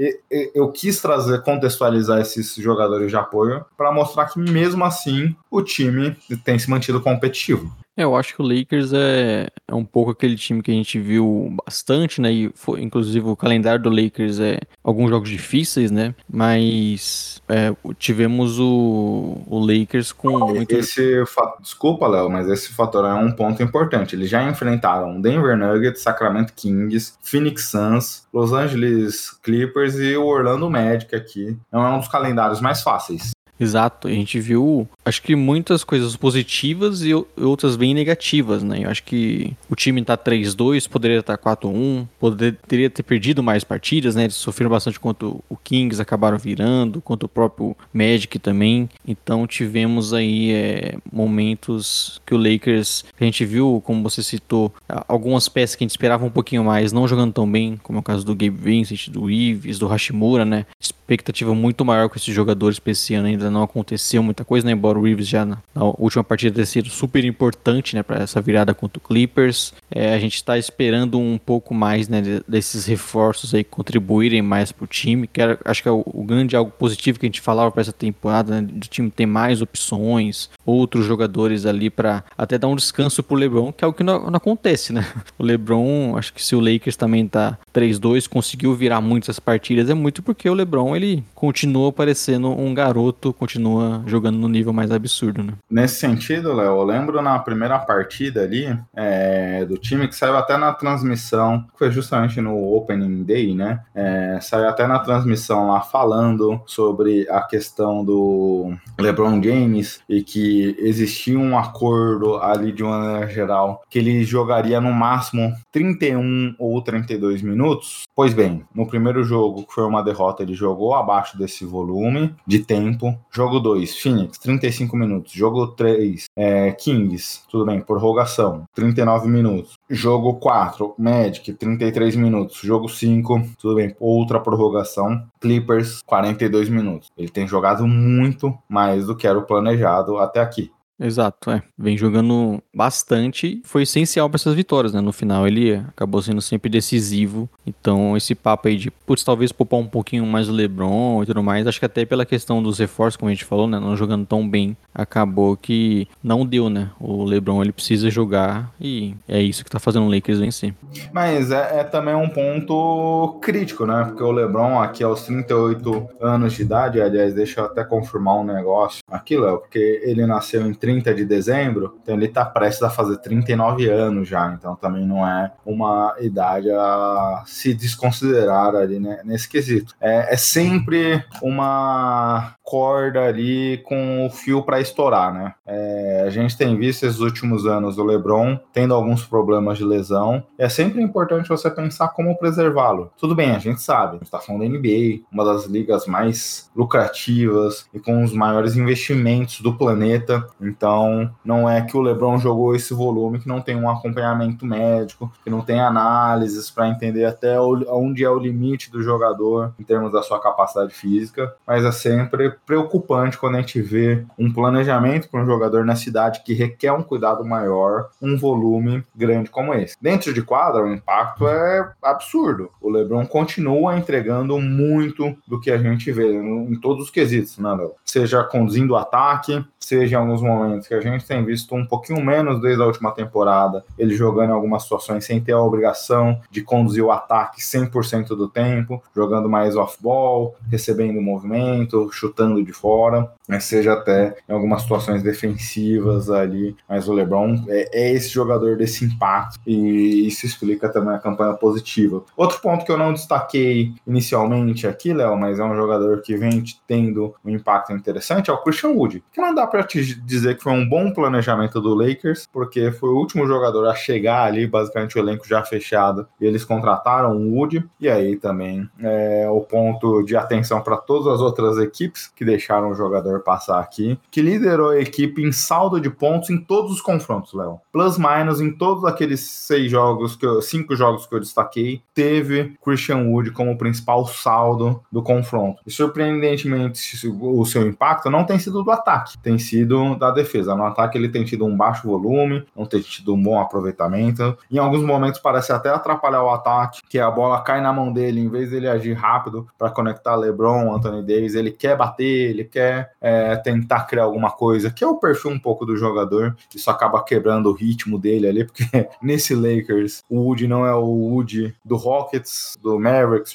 eu quis trazer, contextualizar esses jogadores de apoio para mostrar que mesmo assim o time tem se mantido competitivo. É, eu acho que o Lakers é, é um pouco aquele time que a gente viu bastante, né? E foi, inclusive o calendário do Lakers é alguns jogos difíceis, né? Mas é, tivemos o, o Lakers com muito. Esse Desculpa, Léo, mas esse fator é um ponto importante. Eles já enfrentaram Denver Nuggets, Sacramento Kings, Phoenix Suns, Los Angeles Clippers e o Orlando Magic aqui. Não é um dos calendários mais fáceis. Exato, a gente viu acho que muitas coisas positivas e outras bem negativas, né? Eu acho que o time tá 3-2, poderia estar tá 4-1, poderia ter perdido mais partidas, né? Eles sofreram bastante contra o Kings, acabaram virando, contra o próprio Magic também. Então tivemos aí é, momentos que o Lakers, a gente viu, como você citou, algumas peças que a gente esperava um pouquinho mais, não jogando tão bem, como é o caso do Gabe Vincent, do Reeves, do Hashimura, né? Expectativa muito maior com esses jogadores pra esse ano, ainda não aconteceu muita coisa, né? Embora o Reeves já na, na última partida tenha sido super importante, né, para essa virada contra o Clippers. É, a gente está esperando um pouco mais, né, desses reforços aí contribuírem mais pro time, que era, acho que é o, o, grande algo positivo que a gente falava para essa temporada, né, do time ter mais opções, outros jogadores ali para até dar um descanso pro LeBron, que é o que não, não acontece, né? O LeBron, acho que se o Lakers também tá 3-2, conseguiu virar muitas partidas, é muito porque o LeBron ele continua parecendo um garoto, continua jogando no nível mais absurdo, né? Nesse sentido, Léo, eu lembro na primeira partida ali é, do time que saiu até na transmissão, que foi justamente no Opening Day, né? É, saiu até na transmissão lá falando sobre a questão do LeBron James e que existia um acordo ali de uma maneira geral que ele jogaria no máximo 31 ou 32 minutos. Pois bem, no primeiro jogo, que foi uma derrota, ele jogou abaixo desse volume de tempo. Jogo 2, Phoenix, 35 minutos. Jogo 3, é, Kings, tudo bem, prorrogação, 39 minutos. Jogo 4, Magic, 33 minutos. Jogo 5, tudo bem, outra prorrogação. Clippers, 42 minutos. Ele tem jogado muito mais do que era o planejado até aqui. Exato, é. Vem jogando bastante. Foi essencial para essas vitórias, né? No final ele acabou sendo sempre decisivo. Então esse papo aí de, putz, talvez poupar um pouquinho mais o LeBron e tudo mais. Acho que até pela questão dos reforços, como a gente falou, né? Não jogando tão bem, acabou que não deu, né? O LeBron ele precisa jogar e é isso que tá fazendo o Lakers vencer. Mas é, é também um ponto crítico, né? Porque o LeBron aqui aos 38 anos de idade, aliás, deixa eu até confirmar um negócio aqui, Léo, porque ele nasceu em 30 de dezembro, então ele está prestes a fazer 39 anos já, então também não é uma idade a se desconsiderar ali né, nesse quesito. É, é sempre uma corda ali com o fio para estourar, né? É, a gente tem visto esses últimos anos o LeBron tendo alguns problemas de lesão. É sempre importante você pensar como preservá-lo. Tudo bem, a gente sabe, está falando da NBA, uma das ligas mais lucrativas e com os maiores investimentos do planeta. Então, não é que o LeBron jogou esse volume que não tem um acompanhamento médico, que não tem análises para entender até onde é o limite do jogador em termos da sua capacidade física, mas é sempre preocupante quando a gente vê um planejamento para um jogador na cidade que requer um cuidado maior, um volume grande como esse. Dentro de quadra, o impacto é absurdo. O LeBron continua entregando muito do que a gente vê em todos os quesitos, né? Seja conduzindo o ataque, seja em alguns momentos que a gente tem visto um pouquinho menos desde a última temporada, ele jogando em algumas situações sem ter a obrigação de conduzir o ataque 100% do tempo, jogando mais off-ball, recebendo movimento, chutando chutando de fora, né, seja até em algumas situações defensivas ali. Mas o LeBron é, é, esse jogador desse impacto e isso explica também a campanha positiva. Outro ponto que eu não destaquei inicialmente aqui, Léo, mas é um jogador que vem tendo um impacto interessante, é o Christian Wood. Que não dá para te dizer que foi um bom planejamento do Lakers, porque foi o último jogador a chegar ali, basicamente o elenco já fechado, e eles contrataram o Wood. E aí também é o ponto de atenção para todas as outras equipes que deixaram o jogador passar aqui, que liderou a equipe em saldo de pontos em todos os confrontos, Léo. Plus minus em todos aqueles seis jogos, que eu, cinco jogos que eu destaquei, teve Christian Wood como principal saldo do confronto. E surpreendentemente, o seu impacto não tem sido do ataque, tem sido da defesa. No ataque ele tem tido um baixo volume, não tem tido um bom aproveitamento. Em alguns momentos parece até atrapalhar o ataque, que a bola cai na mão dele, em vez dele agir rápido para conectar LeBron, Anthony Davis, ele quer bater ele quer é, tentar criar alguma coisa, que é o perfil um pouco do jogador. Isso acaba quebrando o ritmo dele ali, porque nesse Lakers o Woody não é o Woody do Rockets, do Mavericks,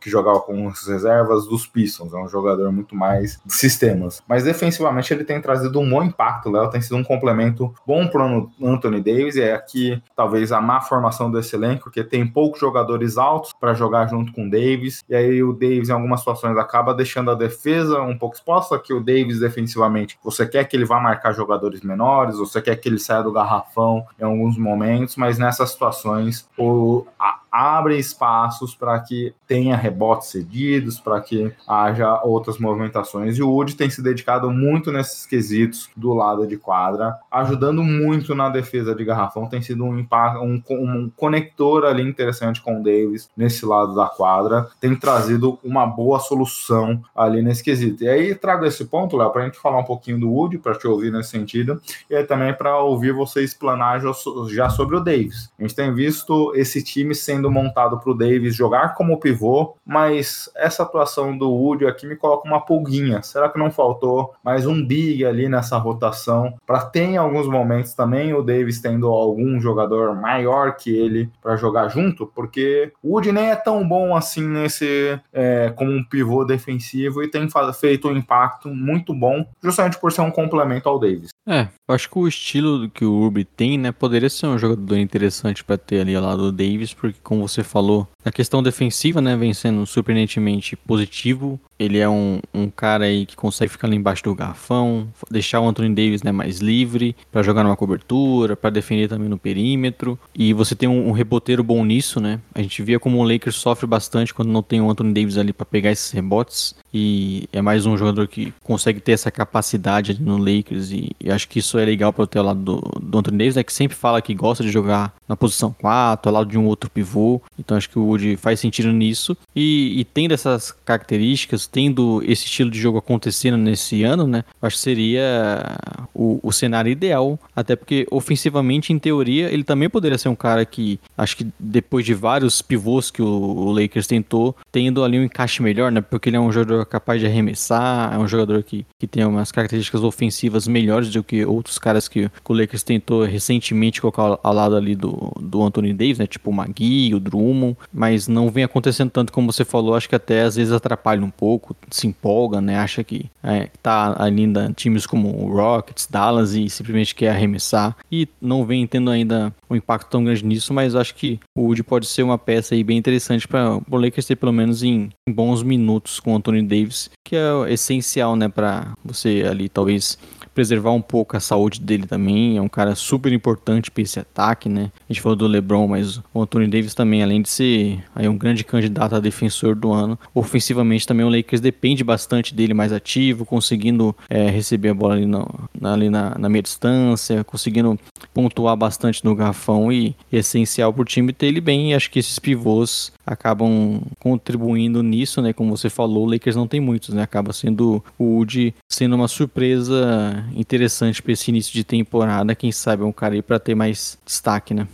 que jogava com as reservas, dos Pistons. É um jogador muito mais de sistemas. Mas defensivamente ele tem trazido um bom impacto, Léo, tem sido um complemento bom para o Anthony Davis, e é aqui talvez a má formação desse elenco, porque tem poucos jogadores altos para jogar junto com o Davis, e aí o Davis em algumas situações acaba deixando a defesa um pouco exposta, que o Davis defensivamente, você quer que ele vá marcar jogadores menores, você quer que ele saia do garrafão em alguns momentos, mas nessas situações o, a, abre espaços para que tenha rebotes cedidos, para que haja outras movimentações. E o Wood tem se dedicado muito nesses quesitos do lado de quadra, ajudando muito na defesa de garrafão. Tem sido um, um, um conector ali interessante com o Davis nesse lado da quadra. Tem trazido uma boa solução ali nesse quesito. E aí trago esse ponto, Léo, para a gente falar um pouquinho do Wood, para te ouvir nesse sentido, e aí também para ouvir você explanar já sobre o Davis. A gente tem visto esse time sendo sendo montado para o Davis jogar como pivô, mas essa atuação do Woody aqui me coloca uma pulguinha. Será que não faltou mais um big ali nessa rotação para ter em alguns momentos também o Davis tendo algum jogador maior que ele para jogar junto? Porque o Woody nem é tão bom assim nesse é, como um pivô defensivo e tem feito um impacto muito bom, justamente por ser um complemento ao Davis. É, acho que o estilo que o Urbi tem, né, poderia ser um jogador interessante para ter ali ao lado do Davis, porque como você falou, a questão defensiva, né, vem sendo surpreendentemente positivo. Ele é um, um cara aí que consegue ficar ali embaixo do garrafão, deixar o Anthony Davis né, mais livre para jogar numa cobertura, para defender também no perímetro. E você tem um, um, reboteiro bom nisso, né? A gente via como o Lakers sofre bastante quando não tem o Anthony Davis ali para pegar esses rebotes. E é mais um jogador que consegue ter essa capacidade no Lakers. E, e acho que isso é legal para o teu lado do, do Anthony Davis, né? Que sempre fala que gosta de jogar na posição 4, ao lado de um outro pivô. Então acho que o Wood faz sentido nisso. E, e tendo essas características, tendo esse estilo de jogo acontecendo nesse ano, né? Acho que seria o, o cenário ideal. Até porque, ofensivamente, em teoria, ele também poderia ser um cara que, acho que depois de vários pivôs que o, o Lakers tentou, tendo ali um encaixe melhor, né? Porque ele é um jogador capaz de arremessar, é um jogador que, que tem umas características ofensivas melhores do que outros caras que, que o Lakers tentou recentemente colocar ao lado ali do, do Anthony Davis, né? Tipo o Magui, o Drummond, mas não vem acontecendo tanto como você falou, acho que até às vezes atrapalha um pouco, se empolga, né? Acha que é, tá ainda times como Rockets, Dallas e simplesmente quer arremessar e não vem tendo ainda um impacto tão grande nisso, mas acho que o Wood pode ser uma peça aí bem interessante para o Lakers ter pelo menos em, em bons minutos com o Anthony Davis, que é essencial, né, para você ali talvez preservar um pouco a saúde dele também. É um cara super importante para esse ataque, né? A gente falou do LeBron, mas o Anthony Davis também, além de ser aí um grande candidato a defensor do ano, ofensivamente também o Lakers depende bastante dele mais ativo, conseguindo é, receber a bola ali, no, ali na, na, meia distância, conseguindo pontuar bastante no garrafão e, e é essencial para o time ter ele bem. E acho que esses pivôs acabam contribuindo nisso, né? Como você falou, o Lakers não tem muitos, né? Acaba sendo o Wood sendo uma surpresa interessante para esse início de temporada. Quem sabe é um cara aí para ter mais destaque, né?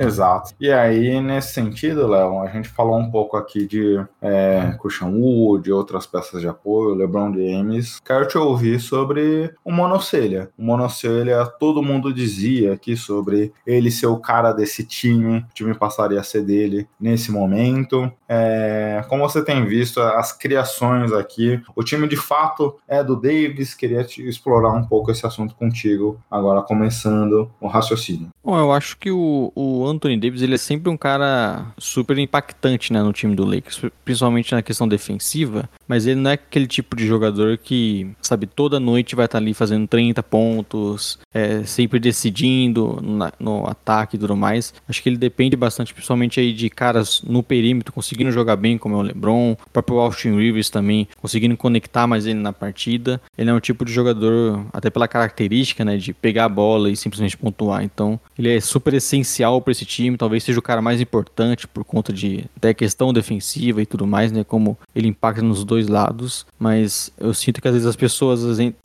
Exato. E aí, nesse sentido, Léo, a gente falou um pouco aqui de é, Christian Wood, outras peças de apoio, LeBron James. Quero te ouvir sobre o Monocelha. O Monocelha, todo mundo dizia aqui sobre ele ser o cara desse time, o time passaria a ser dele nesse momento. É, como você tem visto, as criações aqui, o time de fato é do Davis. Queria te explorar um pouco esse assunto contigo, agora começando o raciocínio. Bom, eu acho que o, o Anthony Davis ele é sempre um cara super impactante né, no time do Lakers, principalmente na questão defensiva, mas ele não é aquele tipo de jogador que, sabe, toda noite vai estar ali fazendo 30 pontos, é, sempre decidindo na, no ataque e tudo mais. Acho que ele depende bastante, principalmente aí de caras no perímetro conseguindo jogar bem, como é o LeBron, o próprio Austin Rivers também conseguindo conectar mais ele na partida. Ele é um tipo de jogador, até pela característica, né, de pegar a bola e simplesmente pontuar. Então, ele é super essencial para esse time, talvez seja o cara mais importante por conta de até questão defensiva e tudo mais, né, como ele impacta nos dois lados, mas eu sinto que às vezes as pessoas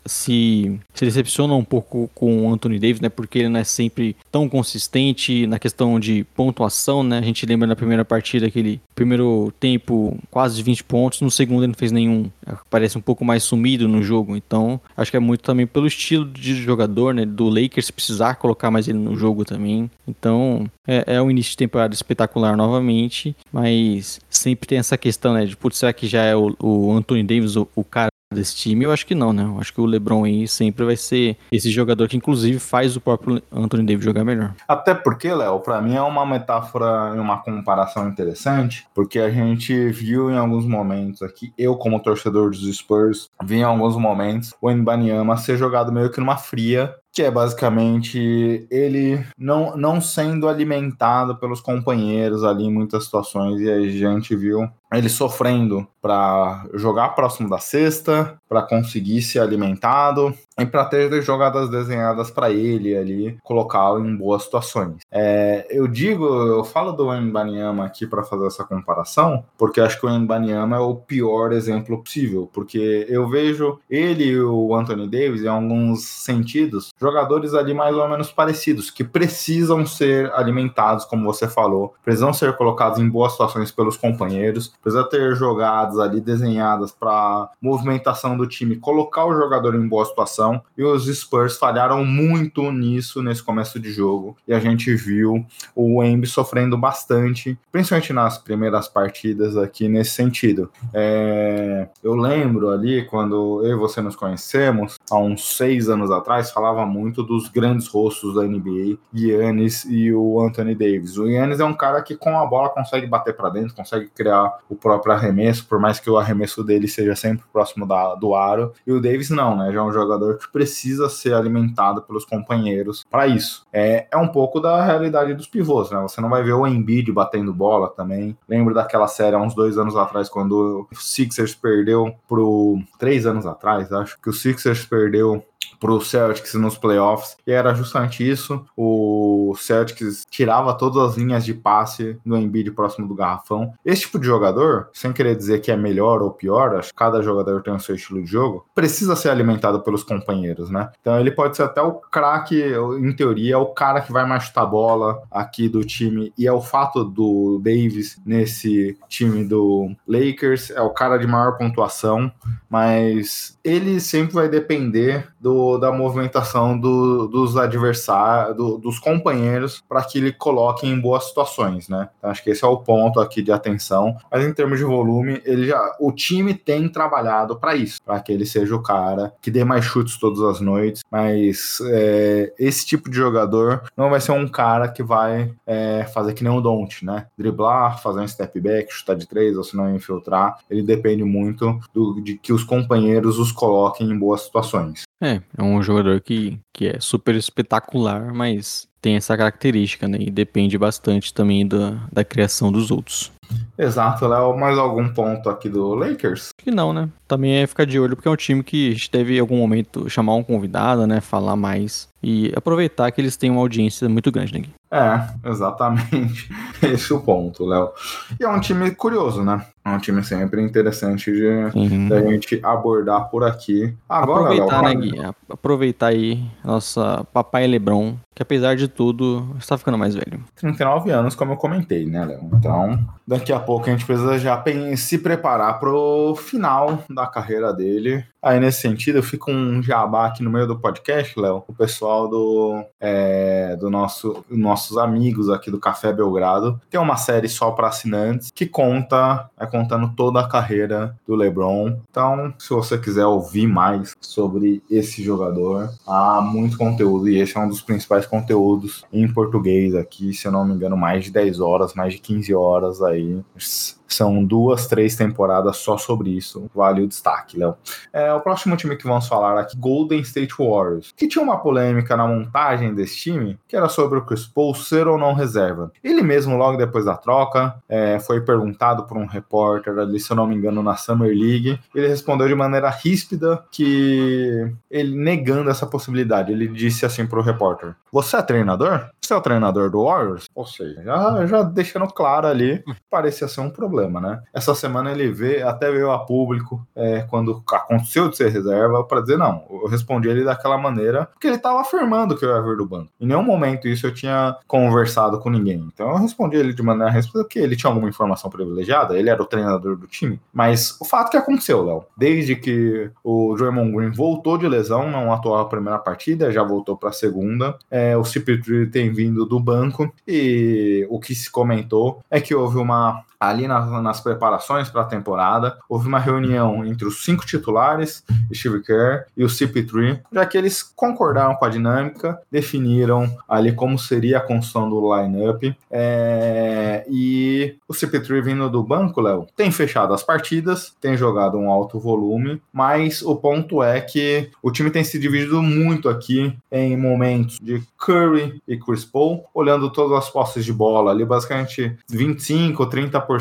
se, se decepcionam um pouco com o Anthony Davis, né, porque ele não é sempre tão consistente na questão de pontuação, né? A gente lembra na primeira partida aquele primeiro tempo quase 20 pontos, no segundo ele não fez nenhum, parece um pouco mais sumido no jogo, então acho que é muito também pelo estilo de jogador, né, do Lakers precisar colocar mais ele no jogo também. Então, é, é um início de temporada espetacular novamente, mas sempre tem essa questão, né, de putz, será que já é o, o Anthony Davis o, o cara desse time? Eu acho que não, né? Eu acho que o LeBron aí sempre vai ser esse jogador que, inclusive, faz o próprio Anthony Davis jogar melhor. Até porque, Léo, para mim é uma metáfora e uma comparação interessante, porque a gente viu em alguns momentos aqui, eu como torcedor dos Spurs, vi em alguns momentos o Mbanyama ser jogado meio que numa fria que é basicamente ele não, não sendo alimentado pelos companheiros ali em muitas situações e a gente viu ele sofrendo para jogar próximo da cesta, para conseguir ser alimentado e para ter jogadas desenhadas para ele ali, colocá-lo em boas situações. É, eu digo, eu falo do Mbanyama aqui para fazer essa comparação, porque acho que o Mbanyama é o pior exemplo possível, porque eu vejo ele e o Anthony Davis em alguns sentidos jogadores ali mais ou menos parecidos, que precisam ser alimentados, como você falou, precisam ser colocados em boas situações pelos companheiros, precisa ter jogadas ali desenhadas para movimentação do time, colocar o jogador em boa situação, e os Spurs falharam muito nisso nesse começo de jogo, e a gente viu o Embi sofrendo bastante, principalmente nas primeiras partidas aqui nesse sentido. É... eu lembro ali, quando eu e você nos conhecemos, há uns seis anos atrás, falava muito dos grandes rostos da NBA, Yannis e o Anthony Davis. O Yannis é um cara que com a bola consegue bater para dentro, consegue criar o próprio arremesso, por mais que o arremesso dele seja sempre próximo da, do aro. E o Davis não, né? Já é um jogador que precisa ser alimentado pelos companheiros para isso. É, é um pouco da realidade dos pivôs, né? Você não vai ver o Embiid batendo bola também. Lembro daquela série há uns dois anos atrás, quando o Sixers perdeu pro. Três anos atrás, acho que o Sixers perdeu para o Celtics nos playoffs, e era justamente isso. O Celtics tirava todas as linhas de passe do Embiid próximo do garrafão. Esse tipo de jogador, sem querer dizer que é melhor ou pior, acho que cada jogador tem o seu estilo de jogo, precisa ser alimentado pelos companheiros, né? Então ele pode ser até o craque, em teoria, é o cara que vai mais chutar a bola aqui do time, e é o fato do Davis nesse time do Lakers, é o cara de maior pontuação, mas ele sempre vai depender do, da movimentação do, dos adversários, do, dos companheiros, para que ele coloque em boas situações, né? Então, acho que esse é o ponto aqui de atenção. Mas em termos de volume, ele já, o time tem trabalhado para isso, para que ele seja o cara que dê mais chutes todas as noites. Mas é, esse tipo de jogador não vai ser um cara que vai é, fazer que nem o Don't, né? Driblar, fazer um step back, chutar de três, ou se não infiltrar. Ele depende muito do, de que os companheiros os coloquem em boas situações. É, é um jogador que, que é super espetacular, mas tem essa característica, né? E depende bastante também da, da criação dos outros. Exato, Léo. Mais algum ponto aqui do Lakers? Que não, né? Também é ficar de olho, porque é um time que a gente deve em algum momento chamar um convidado, né? Falar mais e aproveitar que eles têm uma audiência muito grande, né? É, exatamente. Esse é o ponto, Léo. E é um time curioso, né? É um time sempre interessante de, uhum. de a gente abordar por aqui. Agora, Aproveitar, Léo, né, Gui? Aproveitar aí nossa papai Lebron, que apesar de tudo, está ficando mais velho. 39 anos, como eu comentei, né, Léo? Então, daqui a pouco a gente precisa já se preparar pro final da carreira dele. Aí, nesse sentido, eu fico um jabá aqui no meio do podcast, Léo, o pessoal do, é, do nosso, nossos amigos aqui do Café Belgrado. Tem uma série só para assinantes que conta, é contando toda a carreira do LeBron. Então, se você quiser ouvir mais sobre esse jogador, há muito conteúdo e esse é um dos principais conteúdos em português aqui, se eu não me engano, mais de 10 horas, mais de 15 horas aí são duas, três temporadas só sobre isso. Vale o destaque, Léo. É, o próximo time que vamos falar aqui, Golden State Warriors, que tinha uma polêmica na montagem desse time, que era sobre o Chris Paul ser ou não reserva. Ele mesmo, logo depois da troca, é, foi perguntado por um repórter ali, se eu não me engano, na Summer League. Ele respondeu de maneira ríspida que ele negando essa possibilidade. Ele disse assim pro repórter: Você é treinador? Você é o treinador do Warriors? Ou seja, já, já deixando claro ali, parecia ser um problema problema, né? Essa semana ele vê, até veio a público, é, quando aconteceu de ser reserva, para dizer, não, eu respondi ele daquela maneira, porque ele estava afirmando que eu ia vir do banco. Em nenhum momento isso eu tinha conversado com ninguém. Então eu respondi ele de maneira resposta porque ele tinha alguma informação privilegiada, ele era o treinador do time. Mas o fato que aconteceu, Léo, desde que o Draymond Green voltou de lesão, não atuou a primeira partida, já voltou para a segunda, é, o CP3 tem vindo do banco e o que se comentou é que houve uma ali nas, nas preparações para a temporada, houve uma reunião entre os cinco titulares, Steve Kerr e o CP3, já que eles concordaram com a dinâmica, definiram ali como seria a construção do lineup. É, e o CP3 vindo do banco, Léo, tem fechado as partidas, tem jogado um alto volume, mas o ponto é que o time tem se dividido muito aqui em momentos de Curry e Chris Paul, olhando todas as posses de bola ali, basicamente 25, 30%,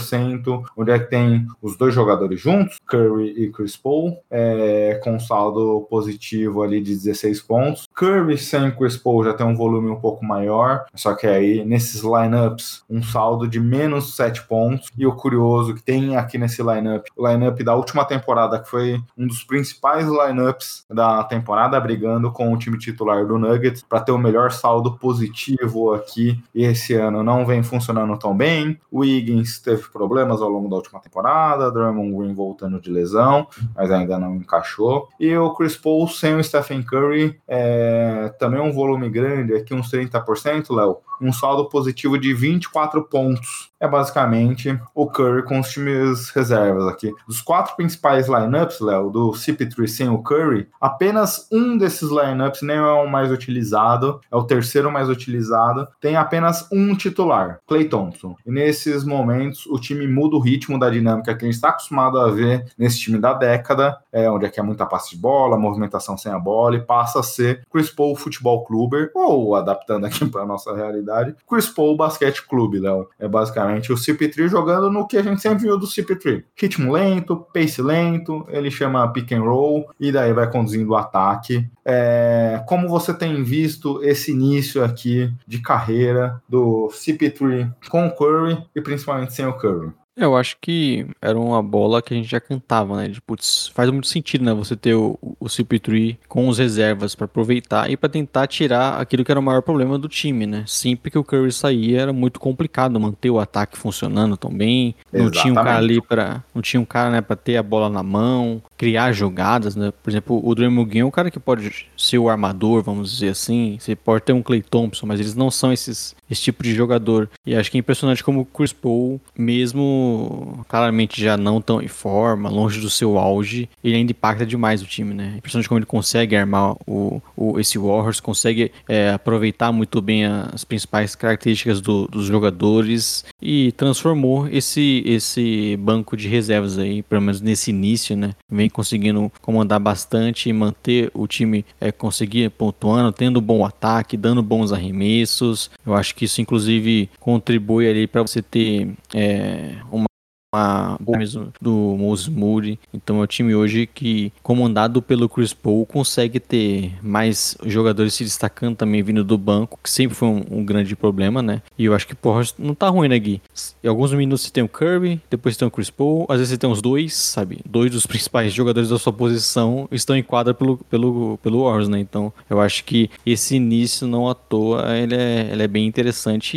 onde é que tem os dois jogadores juntos, Curry e Chris Paul, é, com saldo positivo ali de 16 pontos. Curry sem Chris Paul já tem um volume um pouco maior, só que aí nesses lineups um saldo de menos 7 pontos. E o curioso que tem aqui nesse lineup, o lineup da última temporada, que foi um dos principais lineups da temporada, brigando com o time titular do Nuggets para ter o melhor saldo positivo aqui. E esse ano não vem funcionando tão bem. O Wiggins teve problemas ao longo da última temporada, Drummond Green voltando de lesão, mas ainda não encaixou. E o Chris Paul sem o Stephen Curry, é, também um volume grande, aqui uns 30%, Léo, um saldo positivo de 24 pontos. É basicamente o Curry com os times reservas aqui. Dos quatro principais lineups, Léo, do CP3 sem o Curry, apenas um desses lineups nem é o mais utilizado, é o terceiro mais utilizado, tem apenas um titular, Clay Thompson. E nesses momentos o time muda o ritmo da dinâmica que a gente está acostumado a ver nesse time da década, é, onde aqui é muita passe de bola, movimentação sem a bola, e passa a ser Chris Paul Futebol Clube, ou adaptando aqui para nossa realidade, Chris Paul Basquete Clube, Léo. É basicamente o CP3 jogando no que a gente sempre viu do CP3. Ritmo lento, pace lento, ele chama pick and roll, e daí vai conduzindo o ataque. É, como você tem visto esse início aqui de carreira do CP3 com o Curry e principalmente sem o Curry? Eu acho que era uma bola que a gente já cantava, né? De, putz, faz muito sentido, né? Você ter o, o CP3 com os reservas para aproveitar e para tentar tirar aquilo que era o maior problema do time, né? Sempre que o Curry saía era muito complicado manter o ataque funcionando tão bem. Não tinha um cara ali para, não tinha um cara, né, para ter a bola na mão, criar jogadas, né? Por exemplo, o Draymond Green é um cara que pode ser o armador, vamos dizer assim. Você pode ter um Clay Thompson, mas eles não são esses esse tipo de jogador. E acho que é impressionante como o Chris Paul, mesmo claramente já não tão em forma, longe do seu auge, ele ainda impacta demais o time, né? É impressionante como ele consegue armar o, o esse Warriors, consegue é, aproveitar muito bem as principais características do, dos jogadores e transformou esse, esse banco de reservas aí, pelo menos nesse início, né? Vem conseguindo comandar bastante e manter o time é, conseguir pontuando, tendo bom ataque, dando bons arremessos. Eu acho que isso, inclusive, contribui ali para você ter é, uma uma do Moses Moody. Então é um time hoje que, comandado pelo Chris Paul, consegue ter mais jogadores se destacando também vindo do banco, que sempre foi um, um grande problema, né? E eu acho que, porra, não tá ruim, né, Gui? Em alguns minutos você tem o Kirby, depois você tem o Chris Paul, às vezes você tem os dois, sabe? Dois dos principais jogadores da sua posição estão em quadra pelo, pelo, pelo Warriors, né? Então eu acho que esse início, não à toa, ele é, ele é bem interessante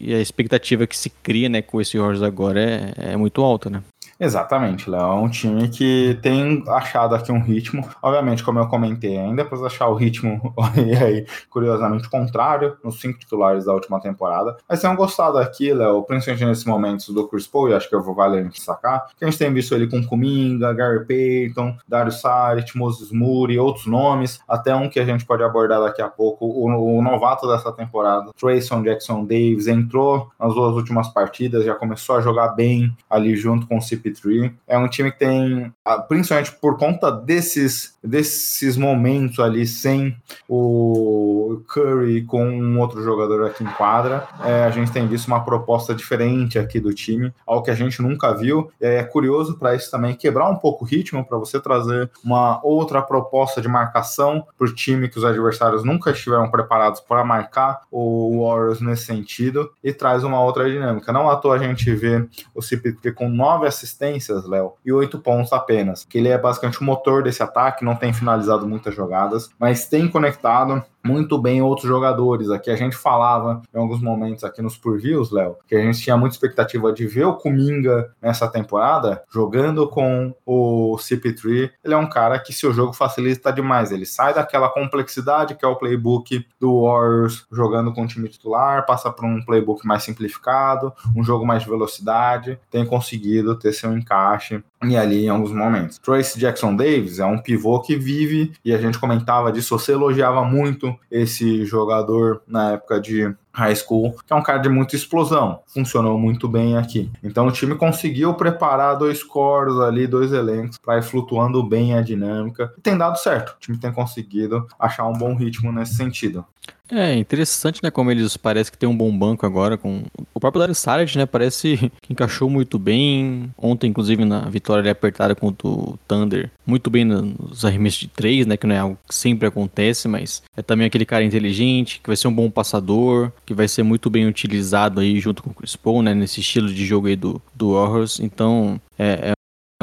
e a expectativa que se cria, né, com esse Warriors agora é, é muito alta, né? Exatamente, Léo. É um time que tem achado aqui um ritmo. Obviamente, como eu comentei, ainda para achar o ritmo, e aí, curiosamente, contrário nos cinco titulares da última temporada. Mas tenham gostado aqui, Léo, principalmente nesses momentos do Chris Paul, e acho que eu vou valer destacar, que a gente tem visto ele com Kuminga, Gary Payton, Dario Saric, Moses Moody, outros nomes, até um que a gente pode abordar daqui a pouco, o, o novato dessa temporada, Trayson Jackson Davis, entrou nas duas últimas partidas, já começou a jogar bem ali junto com o CP3. É um time que tem, principalmente por conta desses, desses momentos ali sem o Curry com um outro jogador aqui em quadra, é, a gente tem visto uma proposta diferente aqui do time, algo que a gente nunca viu. É curioso para isso também quebrar um pouco o ritmo, para você trazer uma outra proposta de marcação para o time que os adversários nunca estiveram preparados para marcar o Warriors nesse sentido e traz uma outra dinâmica. Não à toa a gente vê o CP3 com nove assistências assistências, Léo, e oito pontos apenas. Que ele é basicamente o motor desse ataque, não tem finalizado muitas jogadas, mas tem conectado muito bem outros jogadores. Aqui a gente falava em alguns momentos aqui nos previews, Léo, que a gente tinha muita expectativa de ver o Kuminga nessa temporada jogando com o CP3. Ele é um cara que seu jogo facilita demais. Ele sai daquela complexidade que é o playbook do Warriors jogando com o time titular, passa para um playbook mais simplificado, um jogo mais de velocidade, tem conseguido ter seu encaixe e ali em alguns momentos. Trace Jackson Davis é um pivô que vive, e a gente comentava disso, você elogiava muito esse jogador na época de high school, que é um cara de muita explosão. Funcionou muito bem aqui. Então o time conseguiu preparar dois cores ali, dois elencos, para ir flutuando bem a dinâmica. E tem dado certo. O time tem conseguido achar um bom ritmo nesse sentido. É interessante, né? Como eles parece que tem um bom banco agora com o próprio Darius Saric, né? Parece que encaixou muito bem. Ontem, inclusive, na vitória apertada contra o Thunder, muito bem nos arremessos de três, né? Que não é algo que sempre acontece, mas é também aquele cara inteligente, que vai ser um bom passador, que vai ser muito bem utilizado aí junto com o Chris Paul, né? Nesse estilo de jogo aí do, do Warriors. Então, é, é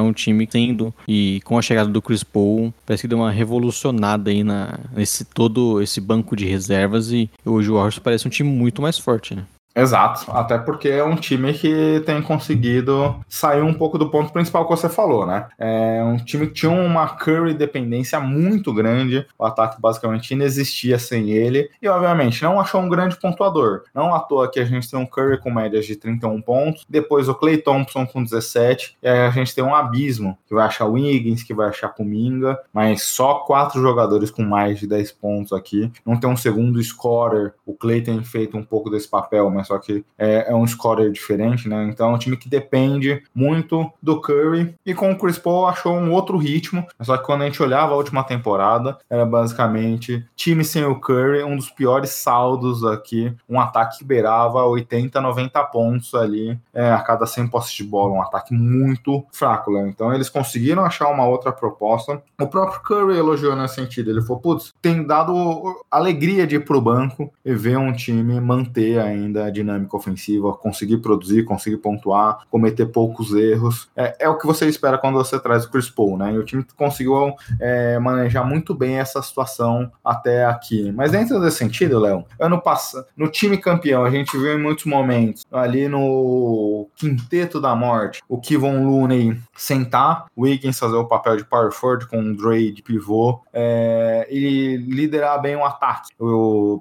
é um time tendo e com a chegada do Chris Paul parece que deu uma revolucionada aí na, nesse todo esse banco de reservas e hoje o Warriors parece um time muito mais forte, né? Exato, até porque é um time que tem conseguido sair um pouco do ponto principal que você falou, né? É um time que tinha uma Curry dependência muito grande, o ataque basicamente inexistia sem ele, e obviamente não achou um grande pontuador. Não à toa que a gente tem um Curry com médias de 31 pontos, depois o Clay Thompson com 17, e aí a gente tem um abismo, que vai achar o Wiggins, que vai achar Kuminga, mas só quatro jogadores com mais de 10 pontos aqui. Não tem um segundo scorer, o Clay tem feito um pouco desse papel, mas só que é, é, um scorer diferente, né? Então é um time que depende muito do Curry e com o Chris Paul achou um outro ritmo, só que quando a gente olhava a última temporada, era basicamente time sem o Curry, um dos piores saldos aqui, um ataque que beirava 80, 90 pontos ali é, a cada 100 posses de bola, um ataque muito fraco, né? Então eles conseguiram achar uma outra proposta. O próprio Curry elogiou nesse sentido, ele falou, putz, tem dado alegria de ir pro banco e ver um time manter ainda dinâmica ofensiva, conseguir produzir, conseguir pontuar, cometer poucos erros. É, é o que você espera quando você traz o Chris Paul, né? E o time conseguiu é, manejar muito bem essa situação até aqui. Mas dentro desse sentido, Léo, ano passado, no time campeão, a gente viu em muitos momentos, ali no quinteto da morte, o Kivon Looney sentar, o Wiggins fazer o papel de power forward com o Dre de pivô é, e liderar bem o ataque.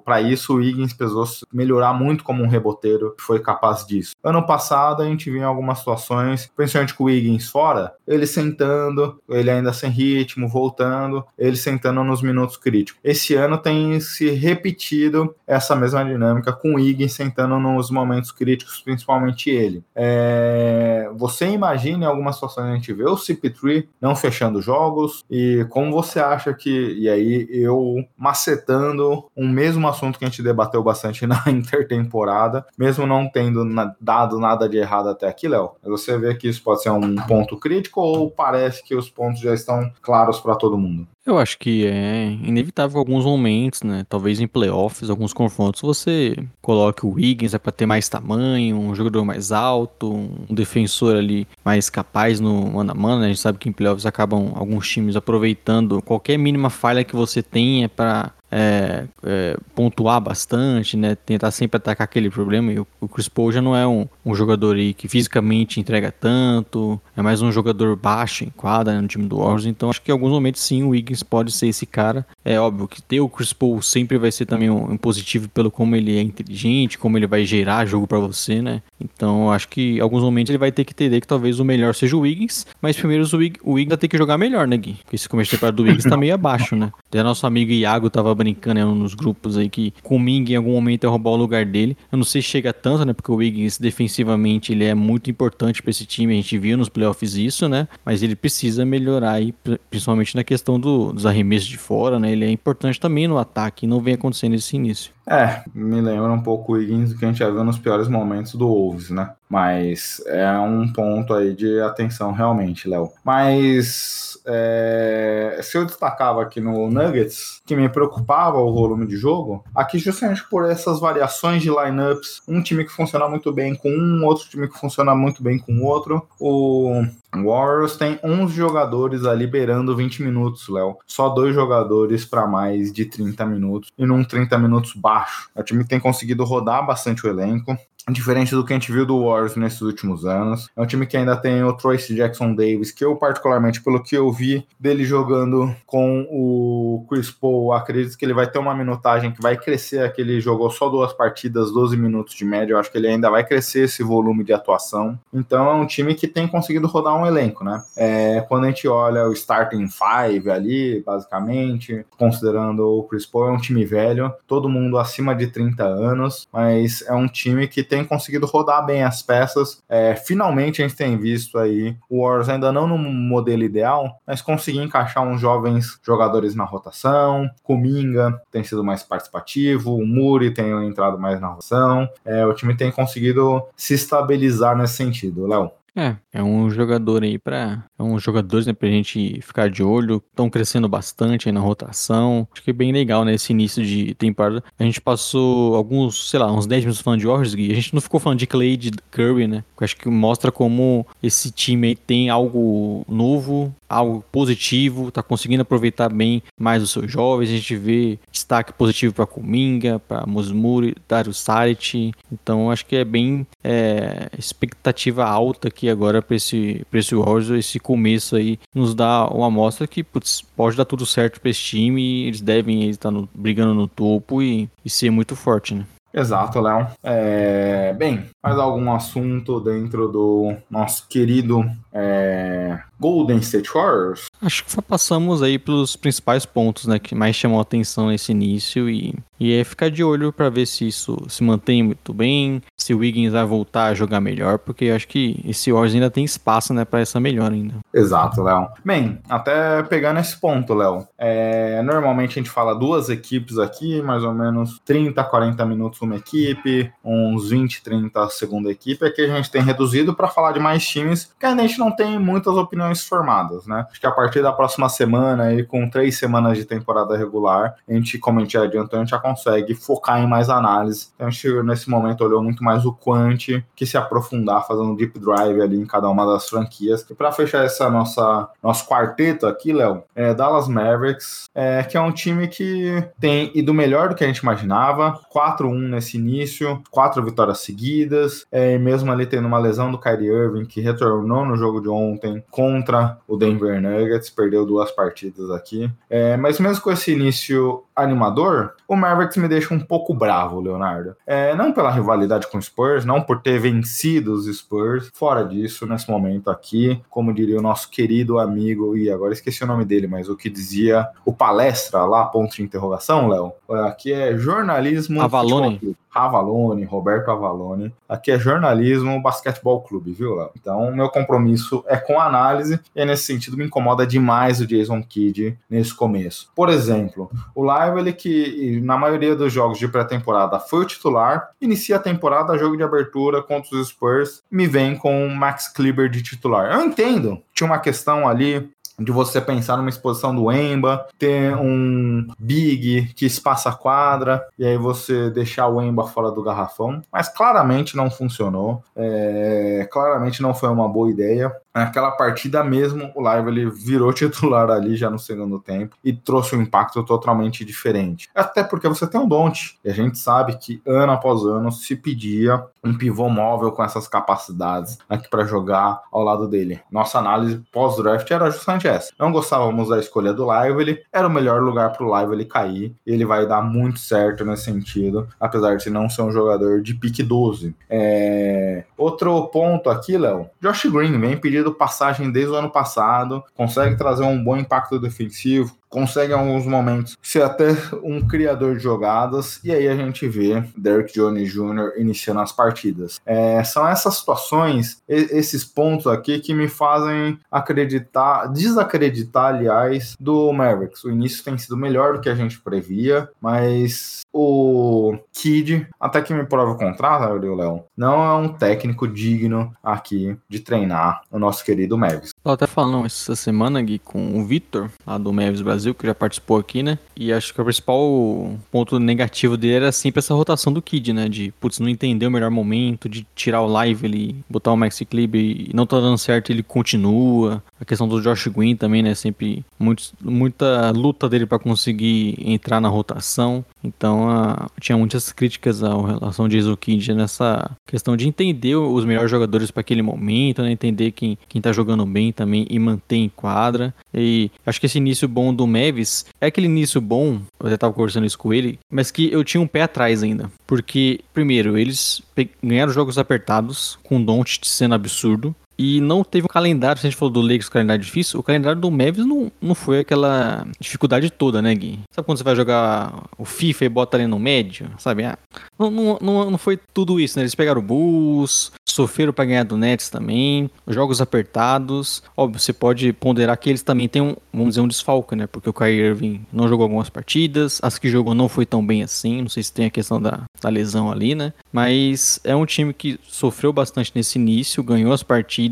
Para isso, o Wiggins precisou melhorar muito como um reboteiro foi capaz disso. Ano passado a gente viu em algumas situações, principalmente com o Wiggins fora, ele sentando, ele ainda sem ritmo, voltando, ele sentando nos minutos críticos. Esse ano tem se repetido essa mesma dinâmica com o Wiggins sentando nos momentos críticos, principalmente ele. É... Você imagina em algumas situações a gente vê o CP3 não fechando jogos e como você acha que, e aí eu macetando um mesmo assunto que a gente debateu bastante na intertemporada, mesmo não tendo na, dado nada de errado até aqui, Léo. Você vê que isso pode ser um ponto crítico ou parece que os pontos já estão claros para todo mundo? Eu acho que é inevitável alguns momentos, né? Talvez em playoffs, alguns confrontos, você coloque o Wiggins é para ter mais tamanho, um jogador mais alto, um defensor ali mais capaz no mano a mano. Né? A gente sabe que em playoffs acabam alguns times aproveitando qualquer mínima falha que você tenha para é, é, pontuar bastante, né? Tentar sempre atacar aquele problema. E o, o Chris Paul já não é um, um jogador que fisicamente entrega tanto, é mais um jogador baixo em quadra né, no time do Warriors. Então acho que em alguns momentos sim o Wiggins pode ser esse cara. É óbvio que ter o Chris Paul sempre vai ser também um, um positivo pelo como ele é inteligente, como ele vai gerar jogo para você, né? Então acho que em alguns momentos ele vai ter que entender que talvez o melhor seja o Wiggins, mas primeiro o Wiggins, o Wiggins vai ter que jogar melhor, né, Gui? Porque esse começo de temporada do Wiggins tá meio abaixo, né? Até nosso amigo Iago tava brincando né, nos grupos aí que o Ming em algum momento ia roubar o lugar dele. Eu não sei se chega tanto, né? Porque o Wiggins defensivamente ele é muito importante para esse time. A gente viu nos playoffs isso, né? Mas ele precisa melhorar aí, principalmente na questão do, dos arremessos de fora, né? Ele é importante também no ataque e não vem acontecendo esse início. É, me lembra um pouco o Wiggins que a gente já viu nos piores momentos do Wolves, né? Mas é um ponto aí de atenção realmente, Léo. Mas é, se eu destacava aqui no Nuggets, que me preocupava o volume de jogo, aqui justamente por essas variações de lineups, um time que funciona muito bem com um, outro time que funciona muito bem com outro. O Warriors tem 11 jogadores ali liberando 20 minutos, Léo. Só dois jogadores para mais de 30 minutos e num 30 minutos baixo. O time tem conseguido rodar bastante o elenco. Diferente do que a gente viu do Warriors nesses últimos anos. É um time que ainda tem o Tracy Jackson Davis, que eu, particularmente, pelo que eu vi dele jogando com o Chris Paul, acredito que ele vai ter uma minutagem que vai crescer. Aquele jogou só duas partidas, 12 minutos de média. Eu acho que ele ainda vai crescer esse volume de atuação. Então é um time que tem conseguido rodar um elenco, né? É, quando a gente olha o starting five ali, basicamente, considerando o Chris Paul, é um time velho, todo mundo acima de 30 anos, mas é um time que tem conseguido rodar bem as peças. É, finalmente a gente tem visto aí o Warriors ainda não no modelo ideal, mas conseguir encaixar uns jovens jogadores na rotação. Kuminga tem sido mais participativo, o Muri tem entrado mais na rotação. É, o time tem conseguido se estabilizar nesse sentido, Léo. É, é um jogador aí para É um jogador, né, pra gente ficar de olho. Estão crescendo bastante aí na rotação. Acho que é bem legal, né? Esse início de temporada. A gente passou alguns, sei lá, uns 10 minutos falando de Warriors e a gente não ficou falando de Clay de Curry, né? Acho que mostra como esse time aí tem algo novo, algo positivo, tá conseguindo aproveitar bem mais os seus jovens. A gente vê destaque positivo para Kuminga, para Musmuri, Dario Saric. Então acho que é bem é, expectativa alta aqui agora para esse, pra esse Warriors. Esse começo aí nos dá uma amostra que putz, pode dar tudo certo para esse time. Eles devem estar no, brigando no topo e, e ser muito forte, né? Exato, Léo. É, bem, mais algum assunto dentro do nosso querido é, Golden State Warriors? Acho que passamos aí pelos principais pontos, né, que mais chamou a atenção nesse início e, e é ficar de olho para ver se isso se mantém muito bem, se o Wiggins vai voltar a jogar melhor, porque acho que esse Warriors ainda tem espaço, né, para essa melhora ainda. Exato, Léo. Bem, até pegar nesse ponto, Léo. É, normalmente a gente fala duas equipes aqui, mais ou menos 30, 40 minutos uma equipe, uns 20, 30 a segunda equipe. Aqui a gente tem reduzido para falar de mais times, porque a gente não tem muitas opiniões formadas, né? Acho que a partir da próxima semana, aí, com três semanas de temporada regular, a gente, como a gente já adiantou, a gente já consegue focar em mais análise. Então a gente, nesse momento, olhou muito mais o quant que se aprofundar, fazendo deep drive ali em cada uma das franquias. E para fechar essa nossa nosso quarteto aqui, Léo, é Dallas Mavericks, é, que é um time que tem ido melhor do que a gente imaginava. 4-1 nesse início, quatro vitórias seguidas, é, mesmo ali tendo uma lesão do Kyrie Irving, que retornou no jogo de ontem contra o Denver Nuggets, perdeu duas partidas aqui. É, mas mesmo com esse início animador, o Mavericks me deixa um pouco bravo, Leonardo. É, não pela rivalidade com o Spurs, não por ter vencido os Spurs, fora disso, nesse momento aqui, como diria o nosso querido amigo, e agora esqueci o nome dele, mas o que dizia o palestra lá, ponto de interrogação, Léo, aqui é jornalismo. Avalone. Avalone, Roberto Avalone. Aqui é jornalismo basquetebol clube, viu, Léo? Então, meu compromisso é com análise e nesse sentido me incomoda demais o Jason Kidd nesse começo. Por exemplo, o Lively, que na maioria dos jogos de pré-temporada foi o titular, inicia a temporada, jogo de abertura contra os Spurs, me vem com o Max Kleber de titular. Eu entendo, tinha uma questão ali de você pensar numa exposição do Emba, ter um Big que espaça a quadra, e aí você deixar o Emba fora do garrafão. Mas claramente não funcionou. É, claramente não foi uma boa ideia. Naquela partida mesmo, o Live ele virou titular ali já no segundo tempo e trouxe um impacto totalmente diferente. Até porque você tem um Don't, e a gente sabe que ano após ano se pedia um pivô móvel com essas capacidades aqui para jogar ao lado dele. Nossa análise pós-draft era justamente essa. Não gostávamos da escolha do Lively, era o melhor lugar para o Lively cair, ele vai dar muito certo nesse sentido, apesar de não ser um jogador de pique 12. É... Outro ponto aqui, Léo, Josh Green vem pedindo passagem desde o ano passado, consegue trazer um bom impacto defensivo, consegue em alguns momentos ser até um criador de jogadas, e aí a gente vê Derrick Jones Jr. iniciando as partidas. É, são essas situações, esses pontos aqui que me fazem acreditar, desacreditar, aliás, do Mavericks. O início tem sido melhor do que a gente previa, mas o Kid, até que me prova o contrário, Léo, não é um técnico digno aqui de treinar o nosso querido Mavis. Tava até falando essa semana, Gui, com o Vitor, lá do Mavis Brasil, que já participou aqui, né? E acho que o principal ponto negativo dele era sempre essa rotação do Kid, né? De, putz, não entender o melhor momento, de tirar o live, ele botar o Maxi Clip e não tá dando certo, ele continua. A questão do Josh Green também, né? Sempre muito, muita luta dele para conseguir entrar na rotação. Então, a, tinha muitas críticas à relação de Jason Kidd nessa questão de entender os melhores jogadores para aquele momento, né? Entender quem, quem tá jogando bem também e manter em quadra. E acho que esse início bom do Mavis é aquele início bom, eu até tava conversando isso com ele, mas que eu tinha um pé atrás ainda. Porque, primeiro, eles ganharam jogos apertados, com o Don't sendo absurdo. E não teve um calendário, se a gente falou do Lakers, calendário difícil, o calendário do Mavis não, não foi aquela dificuldade toda, né, Gui? Sabe quando você vai jogar o FIFA e bota ali no médio, sabe? Ah, não, não, não, não foi tudo isso, né? Eles pegaram o Bulls, sofreram para ganhar do Nets também, jogos apertados. Óbvio, você pode ponderar que eles também têm um, vamos dizer, um desfalque, né? Porque o Kyrie Irving não jogou algumas partidas, as que jogou não foi tão bem assim, não sei se tem a questão da, da lesão ali, né? Mas é um time que sofreu bastante nesse início, ganhou as partidas,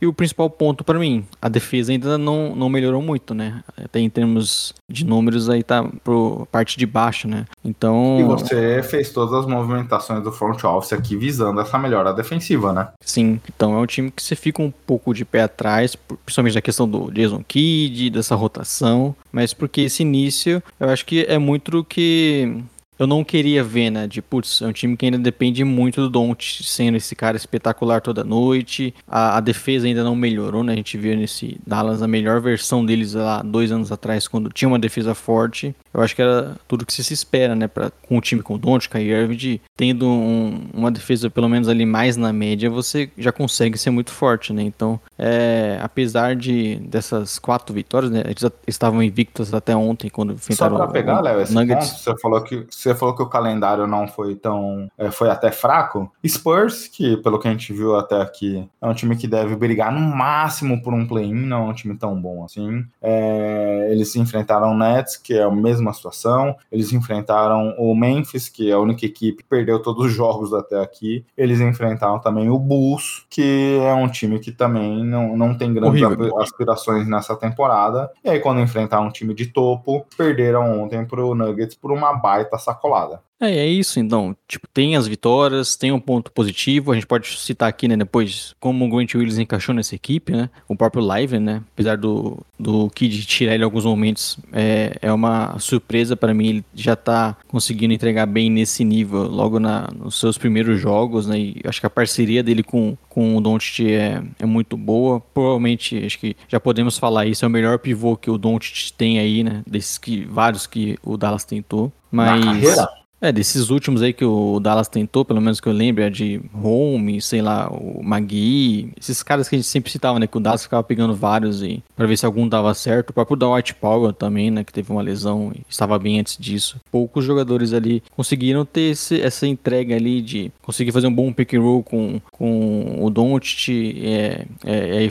e o principal ponto para mim, a defesa ainda não, não melhorou muito, né? Até em termos de números aí tá pro parte de baixo, né? Então... E você fez todas as movimentações do front office aqui visando essa melhora defensiva, né? Sim, então é um time que você fica um pouco de pé atrás, principalmente na questão do Jason Kidd, dessa rotação, mas porque esse início, eu acho que é muito que eu não queria ver, né? De, putz, é um time que ainda depende muito do Don't sendo esse cara espetacular toda noite. A, a, defesa ainda não melhorou, né? A gente viu nesse Dallas a melhor versão deles lá dois anos atrás, quando tinha uma defesa forte. Eu acho que era tudo que se espera, né? Pra, com um time com o Don't, Kai Irving, tendo um, uma defesa pelo menos ali mais na média, você já consegue ser muito forte, né? Então, é, apesar de dessas quatro vitórias, né? Eles estavam invictos até ontem, quando enfrentaram Só pra pegar, Léo, esse Nuggets. ponto, você falou que você você falou que o calendário não foi tão. É, foi até fraco. Spurs, que pelo que a gente viu até aqui, é um time que deve brigar no máximo por um play-in, não é um time tão bom assim. É, eles enfrentaram o Nets, que é a mesma situação. Eles enfrentaram o Memphis, que é a única equipe que perdeu todos os jogos até aqui. Eles enfrentaram também o Bulls, que é um time que também não, não tem grandes Horrível. aspirações nessa temporada. E aí, quando enfrentaram um time de topo, perderam ontem pro Nuggets por uma baita sacanagem sacolada. É, é isso então. Tipo, tem as vitórias, tem um ponto positivo. A gente pode citar aqui, né, depois, como o Grant Williams encaixou nessa equipe, né? O próprio Live, né? Apesar do, do Kid tirar ele alguns momentos, é, é uma surpresa para mim. Ele já tá conseguindo entregar bem nesse nível logo na, nos seus primeiros jogos, né? E acho que a parceria dele com, com o Doncic é, é muito boa. Provavelmente, acho que já podemos falar isso, é o melhor pivô que o Doncic tem aí, né? Desses que, vários que o Dallas tentou. Mas... Na carreira? É, desses últimos aí que o Dallas tentou, pelo menos que eu lembro, é de Home, sei lá, o Magui, esses caras que a gente sempre citava, né, que o Dallas ficava pegando vários e para ver se algum dava certo. O próprio Dwight Powell também, né, que teve uma lesão e estava bem antes disso. Poucos jogadores ali conseguiram ter esse, essa entrega ali de conseguir fazer um bom pick and roll com, com o Doncic, é, é, é, é,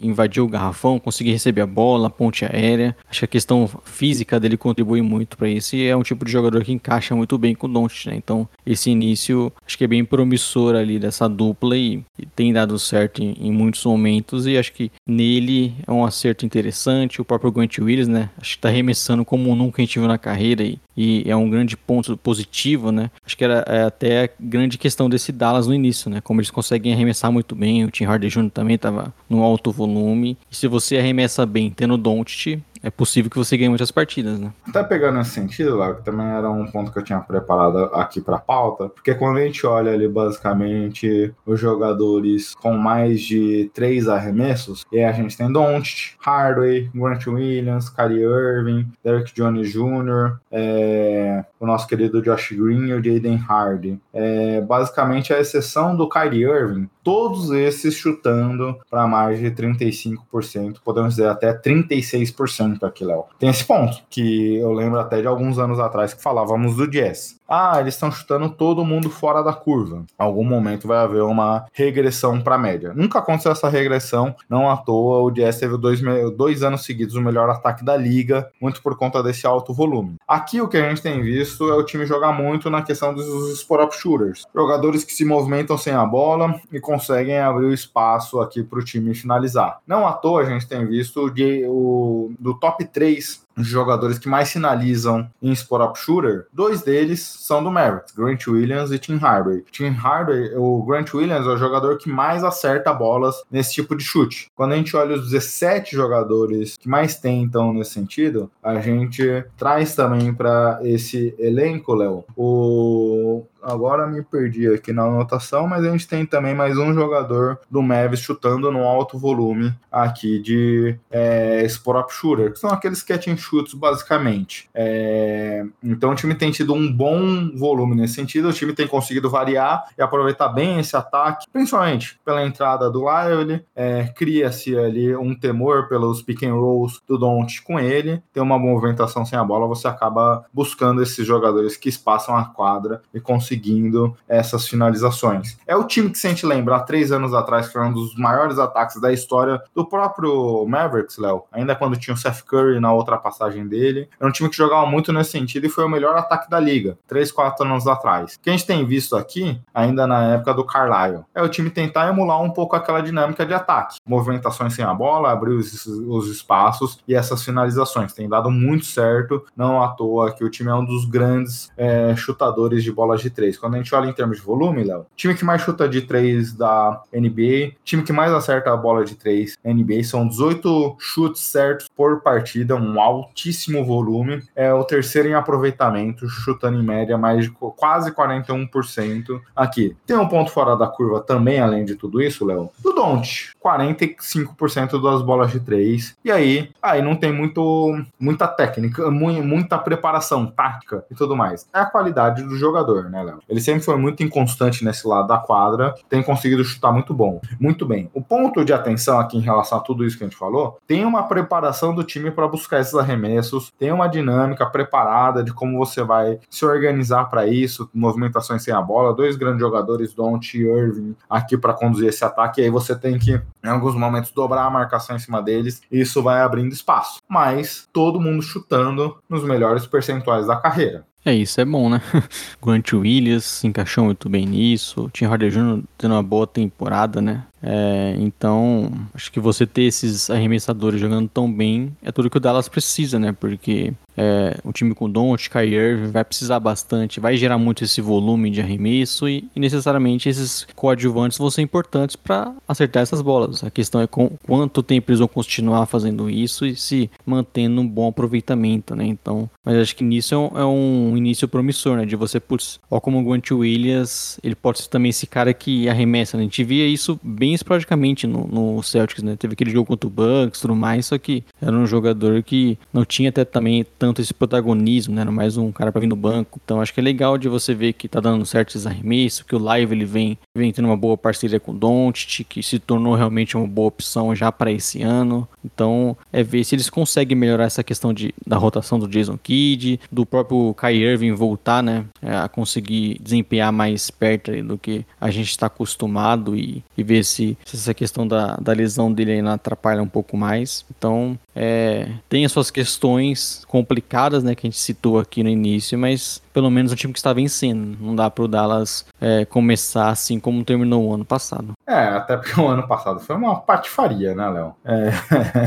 invadir o garrafão, conseguir receber a bola, a ponte aérea. Acho que a questão física dele contribui muito para isso e é um tipo de jogador que encaixa muito muito bem com o Doncic, né? Então, esse início acho que é bem promissor ali dessa dupla e, e tem dado certo em, em, muitos momentos e acho que nele é um acerto interessante. O próprio Grant Williams, né? Acho que tá arremessando como nunca a gente viu na carreira e, e é um grande ponto positivo, né? Acho que era é, até a grande questão desse Dallas no início, né? Como eles conseguem arremessar muito bem. O Tim Harden Jr. também estava no alto volume. E se você arremessa bem tendo Doncic, é possível que você ganhe muitas partidas, né? Até pegando nesse sentido, lá, que também era um ponto que eu tinha preparado aqui para pauta, porque quando a gente olha ali basicamente os jogadores com mais de três arremessos, e a gente tem Doncic, Hardway, Grant Williams, Kyrie Irving, Derek Jones Jr., é, o nosso querido Josh Green e o Jaden Hardy. É, basicamente, a exceção do Kyrie Irving, todos esses chutando para mais de 35%, podemos dizer até 36% aqui, Léo. Tem esse ponto, que eu lembro até de alguns anos atrás que falávamos do Jazz. Ah, eles estão chutando todo mundo fora da curva. Algum momento vai haver uma regressão para a média. Nunca aconteceu essa regressão, não à toa o Jazz teve dois, dois anos seguidos o melhor ataque da liga, muito por conta desse alto volume. Aqui o que a gente tem visto é o time jogar muito na questão dos spot-up shooters. Jogadores que se movimentam sem a bola e conseguem abrir o espaço aqui para o time finalizar. Não à toa a gente tem visto o, o do top 3 jogadores que mais sinalizam em spot-up shooter, dois deles são do Mavericks, Grant Williams e Tim Hardaway. Tim Hardaway, o Grant Williams é o jogador que mais acerta bolas nesse tipo de chute. Quando a gente olha os 17 jogadores que mais tentam nesse sentido, a gente traz também para esse elenco, Léo, o agora me perdi aqui na anotação, mas a gente tem também mais um jogador do Mavis chutando no alto volume aqui de é, spot-up shooter, que são aqueles catch and shoots basicamente. É, então o time tem tido um bom volume nesse sentido, o time tem conseguido variar e aproveitar bem esse ataque, principalmente pela entrada do Lively, é, cria-se ali um temor pelos pick and rolls do Don't com ele, tem uma movimentação sem a bola, você acaba buscando esses jogadores que espaçam a quadra e conseguem conseguindo essas finalizações. É o time que, se a gente lembrar, três anos atrás, foi um dos maiores ataques da história do próprio Mavericks, Léo, ainda quando tinha o Seth Curry na outra passagem dele. Era um time que jogava muito nesse sentido e foi o melhor ataque da liga, três, quatro anos atrás. O que a gente tem visto aqui, ainda na época do Carlisle, é o time tentar emular um pouco aquela dinâmica de ataque. Movimentações sem a bola, abrir os, os espaços e essas finalizações. Tem dado muito certo, não à toa que o time é um dos grandes é, chutadores de bolas de três três. Quando a gente olha em termos de volume, Léo, time que mais chuta de três da NBA, time que mais acerta a bola de três NBA, são 18 chutes certos por partida, um altíssimo volume. É o terceiro em aproveitamento, chutando em média mais de quase 41% aqui. Tem um ponto fora da curva também, além de tudo isso, Léo, do Don't, 45% das bolas de três. E aí, aí não tem muito, muita técnica, muita preparação tática e tudo mais. É a qualidade do jogador, né, Léo? Ele sempre foi muito inconstante nesse lado da quadra, tem conseguido chutar muito bom, muito bem. O ponto de atenção aqui em relação a tudo isso que a gente falou, tem uma preparação do time para buscar esses arremessos, tem uma dinâmica preparada de como você vai se organizar para isso, movimentações sem a bola, dois grandes jogadores, Don't e Irving, aqui para conduzir esse ataque, e aí você tem que, em alguns momentos, dobrar a marcação em cima deles, e isso vai abrindo espaço. Mas todo mundo chutando nos melhores percentuais da carreira. É, isso é bom, né? Grant Williams se encaixou muito bem nisso. Tim Harder Jr. tendo uma boa temporada, né? É, então, acho que você ter esses arremessadores jogando tão bem é tudo que o Dallas precisa, né? Porque é, o time com Don't, Kyrie Irving vai precisar bastante, vai gerar muito esse volume de arremesso e, e necessariamente esses coadjuvantes vão ser importantes para acertar essas bolas. A questão é com quanto tempo eles vão continuar fazendo isso e se mantendo um bom aproveitamento, né? Então, mas acho que nisso é um, é um início promissor, né? De você, putz, ó como o Grant Williams, ele pode ser também esse cara que arremessa, né? A gente via isso bem esporadicamente no, no Celtics, né? Teve aquele jogo contra o Bucks tudo mais, só que era um jogador que não tinha até também tanto esse protagonismo, né? Era mais um cara para vir no banco. Então acho que é legal de você ver que tá dando certos arremessos, que o Live ele vem, vem tendo uma boa parceria com o Doncic, que se tornou realmente uma boa opção já para esse ano. Então é ver se eles conseguem melhorar essa questão de, da rotação do Jason Kidd, do próprio Kai Irving voltar, né? É, a conseguir desempenhar mais perto do que a gente está acostumado e, e ver se, se, essa questão da, da lesão dele ainda atrapalha um pouco mais. Então é, tem as suas questões complicadas, né? Que a gente citou aqui no início, mas pelo menos um time que está vencendo. Não dá para o Dallas é, começar assim como terminou o ano passado. É, até porque o ano passado foi uma patifaria, né, Léo? É,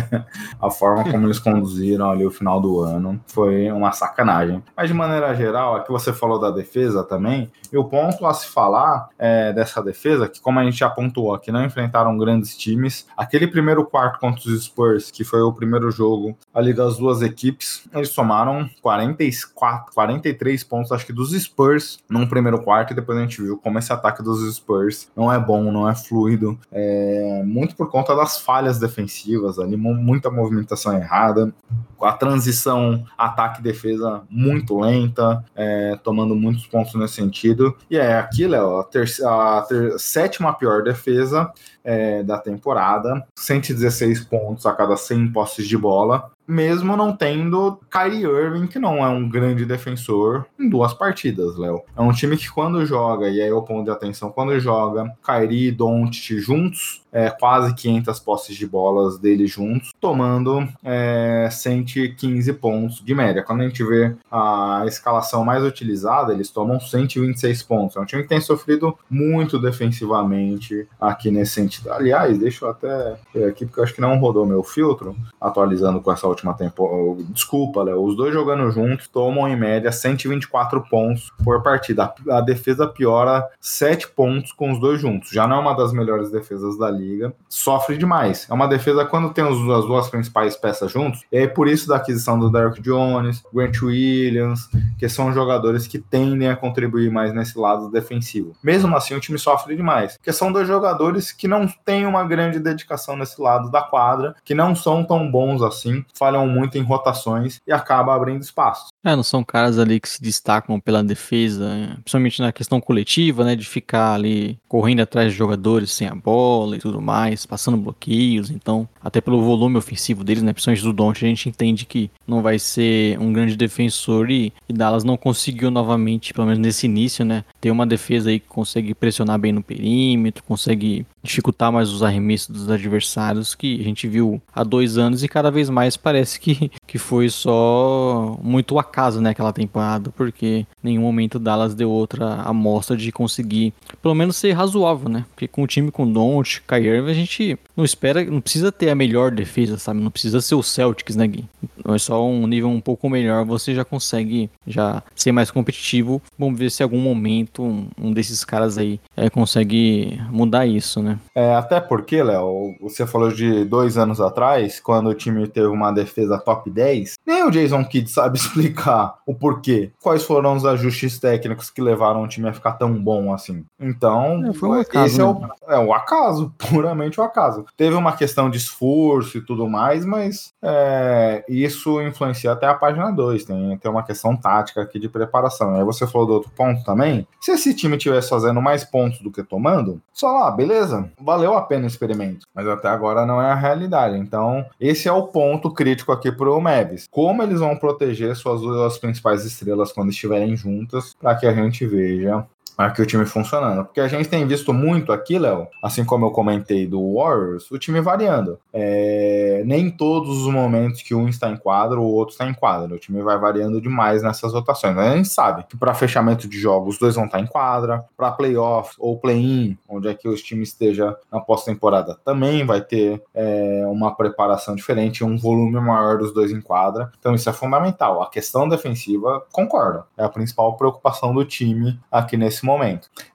a forma como eles conduziram ali o final do ano foi uma sacanagem. Mas de maneira geral, aqui você falou da defesa também, e o ponto a se falar é, dessa defesa, que como a gente já pontuou aqui, não enfrentaram grandes times. Aquele primeiro quarto contra os Spurs, que foi o primeiro jogo ali das duas equipes, eles somaram 44, 43 pontos pontos, acho que dos Spurs num primeiro quarto, e depois a gente viu como esse ataque dos Spurs não é bom, não é fluido, é, muito por conta das falhas defensivas ali, muita movimentação errada, a transição ataque-defesa muito lenta, é, tomando muitos pontos nesse sentido. E é aqui, Léo, a, a ter sétima pior defesa é, da temporada, 116 pontos a cada 100 posses de bola mesmo não tendo Kyrie Irving, que não é um grande defensor, em duas partidas, Léo. É um time que quando joga, e aí eu ponto de atenção, quando joga Kyrie e Doncic juntos, é, quase 500 posses de bolas dele juntos, tomando é, 115 pontos de média. Quando a gente vê a escalação mais utilizada, eles tomam 126 pontos. É um time que tem sofrido muito defensivamente aqui nesse sentido. Aliás, deixa eu até ver aqui, porque eu acho que não rodou meu filtro, atualizando com essa última temporada. Desculpa, Léo, os dois jogando juntos tomam em média 124 pontos por partida. A defesa piora 7 pontos com os dois juntos. Já não é uma das melhores defesas da liga, sofre demais. É uma defesa quando tem as duas principais peças juntos, e aí por isso da aquisição do Derrick Jones, Grant Williams, que são jogadores que tendem a contribuir mais nesse lado defensivo. Mesmo assim, o time sofre demais, porque são dois jogadores que não têm uma grande dedicação nesse lado da quadra, que não são tão bons assim, falham muito em rotações e acaba abrindo espaços. É, não são caras ali que se destacam pela defesa, né? principalmente na questão coletiva, né, de ficar ali correndo atrás de jogadores sem a bola e tudo mais, passando bloqueios, então, até pelo volume ofensivo deles, né, principalmente do Don't, a gente entende que não vai ser um grande defensor e, e Dallas não conseguiu novamente, pelo menos nesse início, né, ter uma defesa aí que consegue pressionar bem no perímetro, consegue dificultar mais os arremessos dos adversários que a gente viu há dois anos e cada vez mais parece que, que foi só muito acaso né, aquela temporada, porque em nenhum momento Dallas deu outra amostra de conseguir pelo menos ser razoável, né? Porque com o time com Don't, Kyrie, a gente não espera, não precisa ter a melhor defesa, sabe? Não precisa ser o Celtics, né, Gui? É só um nível um pouco melhor, você já consegue já ser mais competitivo. Vamos ver se em algum momento um, um desses caras aí é, consegue mudar isso, né? É, até porque, Léo, você falou de dois anos atrás, quando o time teve uma defesa top 10, nem o Jason Kidd sabe explicar o porquê. Quais foram os ajustes técnicos que levaram o time a ficar tão bom assim. Então, é, foi um acaso, esse né? é, o, é o acaso, puramente o acaso. Teve uma questão de esforço e tudo mais, mas é, isso influencia até a página 2. Tem, tem uma questão tática aqui de preparação. Aí você falou do outro ponto também. Se esse time tivesse fazendo mais pontos do que tomando, só lá, beleza, valeu a pena o experimento. Mas até agora não é a realidade. Então, esse é o ponto crítico aqui pro Mavis. Como eles vão proteger suas duas principais estrelas quando estiverem juntas, para que a gente veja aqui o time funcionando. Porque a gente tem visto muito aqui, Léo, assim como eu comentei do Warriors, o time variando. É, nem todos os momentos que um está em quadro, o outro está em quadro. O time vai variando demais nessas rotações. A gente sabe que para fechamento de jogos, os dois vão estar em quadra. Para playoff ou play-in, onde é que o time esteja na pós-temporada, também vai ter é, uma preparação diferente, um volume maior dos dois em quadra. Então isso é fundamental. A questão defensiva, concordo, é a principal preocupação do time aqui nesse momento.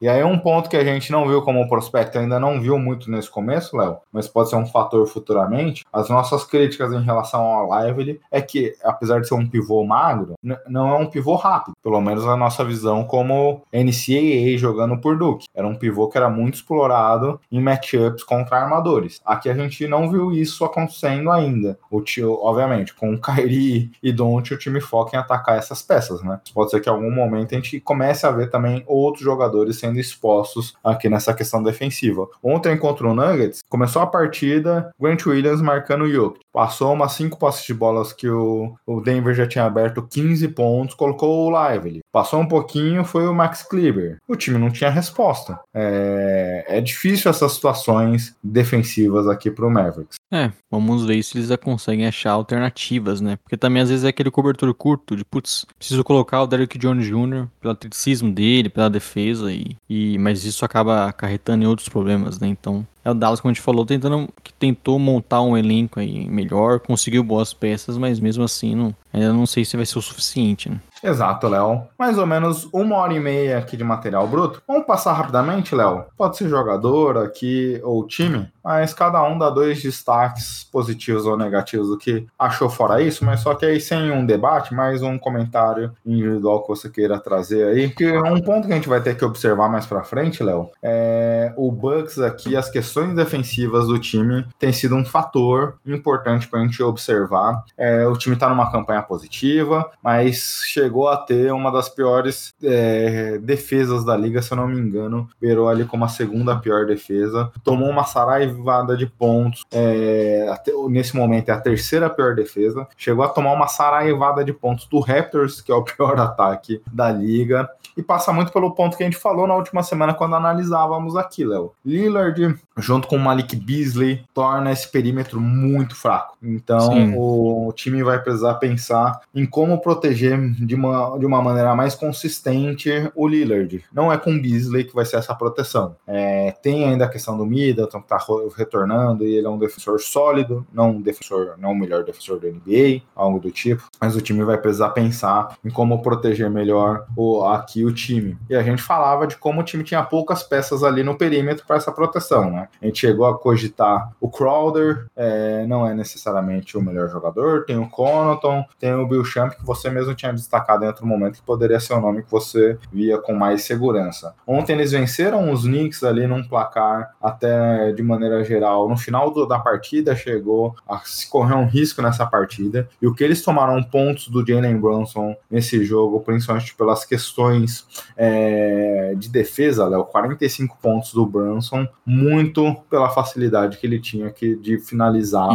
E aí um ponto que a gente não viu como prospecto, ainda não viu muito nesse começo, Léo, mas pode ser um fator futuramente, as nossas críticas em relação ao Lively é que, apesar de ser um pivô magro, não é um pivô rápido, pelo menos a nossa visão como NCAA jogando por Duke. Era um pivô que era muito explorado em matchups contra armadores. Aqui a gente não viu isso acontecendo ainda. O tio, obviamente, com o Kyrie e Don't, o time foca em atacar essas peças, né? Pode ser que em algum momento a gente comece a ver também outros jogadores sendo expostos aqui nessa questão defensiva. Ontem contra o Nuggets, começou a partida, Grant Williams marcando o Jokic. Passou umas cinco passes de bolas que o, o Denver já tinha aberto 15 pontos, colocou o Lively. Passou um pouquinho, foi o Max Kleber. O time não tinha resposta. É, é difícil essas situações defensivas aqui pro Mavericks. É, vamos ver se eles conseguem achar alternativas, né? Porque também às vezes é aquele cobertor curto de, putz, preciso colocar o Derrick Jones Jr. pelo atleticismo dele, pela defesa, e, e mas isso acaba acarretando em outros problemas, né? Então, é o Dallas, como a gente falou, tentando, que tentou montar um elenco aí melhor, conseguiu boas peças, mas mesmo assim não, ainda não sei se vai ser o suficiente, né? Exato, Léo. Mais ou menos uma hora e meia aqui de material bruto. Vamos passar rapidamente, Léo? Pode ser jogador aqui ou time, mas cada um dá dois destaques positivos ou negativos do que achou fora isso, mas só que aí sem um debate, mais um comentário individual que você queira trazer aí. Que um ponto que a gente vai ter que observar mais pra frente, Léo, é o Bucks aqui, as questões defensivas do time tem sido um fator importante pra gente observar. É, o time tá numa campanha positiva, mas chegou a ter uma das piores é, defesas da liga, se eu não me engano, virou ali como a segunda pior defesa, tomou uma saraivada de pontos, é, até, nesse momento é a terceira pior defesa, chegou a tomar uma saraivada de pontos do Raptors, que é o pior ataque da liga, e passa muito pelo ponto que a gente falou na última semana quando analisávamos aqui, Léo. Lillard, junto com o Malik Beasley, torna esse perímetro muito fraco. Então, o, o, time vai precisar pensar em como proteger de uma, de uma maneira mais consistente o Lillard. Não é com Beasley que vai ser essa proteção. É, tem ainda a questão do Middleton, que tá retornando, e ele é um defensor sólido, não um defensor, não o melhor defensor da NBA, algo do tipo. Mas o time vai precisar pensar em como proteger melhor o, aqui o time. E a gente falava de como o time tinha poucas peças ali no perímetro para essa proteção, né? A gente chegou a cogitar o Crowder, é, não é necessariamente o melhor jogador, tem o Conaton, tem o Bill Champ, que você mesmo tinha destacado em outro momento, que poderia ser o nome que você via com mais segurança. Ontem eles venceram os Knicks ali num placar, até de maneira geral, no final do, da partida chegou a se correr um risco nessa partida, e o que eles tomaram pontos do Jalen Brunson nesse jogo, principalmente pelas questões é, de defesa, Léo, 45 pontos do Brunson, muito pela facilidade que ele tinha que, de finalizar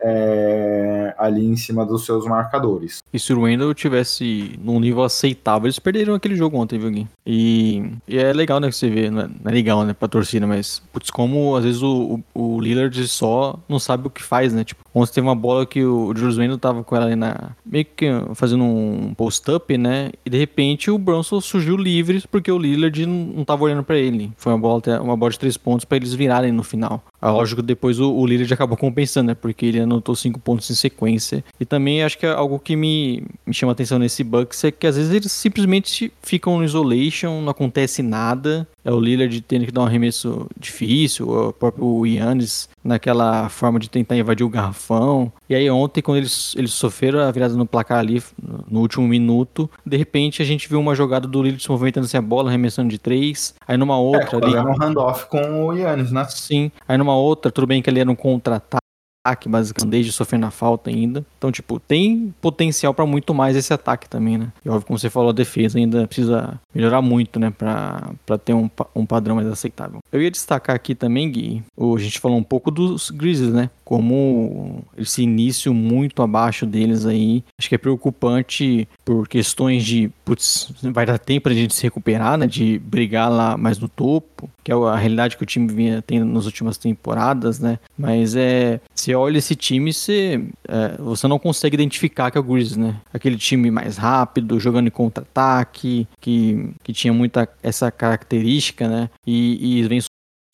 é, ali em cima dos seus marcadores. E se o Wendell tivesse num nível aceitável, eles perderiam aquele jogo ontem, viu, Gui? E, e é legal, né, que você vê, não é, não é legal, né, pra torcida, mas, putz, como às vezes o, o, o, Lillard só não sabe o que faz, né, tipo, ontem teve uma bola que o, Julius Wendell tava com ela ali na, meio que fazendo um post-up, né, e de repente o Bronson surgiu livre porque o Lillard não, tava olhando para ele. Foi uma bola, uma bola de três pontos para eles virarem no final. É lógico depois o, o Lillard acabou compensando, né? Porque ele anotou cinco pontos em sequência. E também acho que é algo que me, me chama atenção nesse Bucks é que às vezes eles simplesmente ficam no isolation, não acontece nada. É o Lillard tendo que dar um arremesso difícil, o próprio Yannis naquela forma de tentar invadir o garrafão. E aí ontem, quando eles, eles sofreram a virada no placar ali, no último minuto, de repente a gente viu uma jogada do Lillard se movimentando sem a bola, arremessando de três. Aí numa outra é, ali... um handoff com o Yannis, né? Sim. Aí numa outra, tudo bem que ali era um contra-ataque ataque, basicamente, desde sofrer na falta ainda. Então, tipo, tem potencial para muito mais esse ataque também, né? E óbvio, como você falou, a defesa ainda precisa melhorar muito, né? Pra ter um, um padrão mais aceitável. Eu ia destacar aqui também, Gui, a gente falou um pouco dos Grizzlies, né? Como esse início muito abaixo deles aí, acho que é preocupante por questões de, putz, vai dar tempo pra gente se recuperar, né? De brigar lá mais no topo, que é a realidade que o time vinha tendo nas últimas temporadas, né? Mas é, se olha esse time, você, é, você não consegue identificar que é o Grizzlies, né? Aquele time mais rápido, jogando em contra-ataque, que, que tinha muita essa característica, né? E, e vem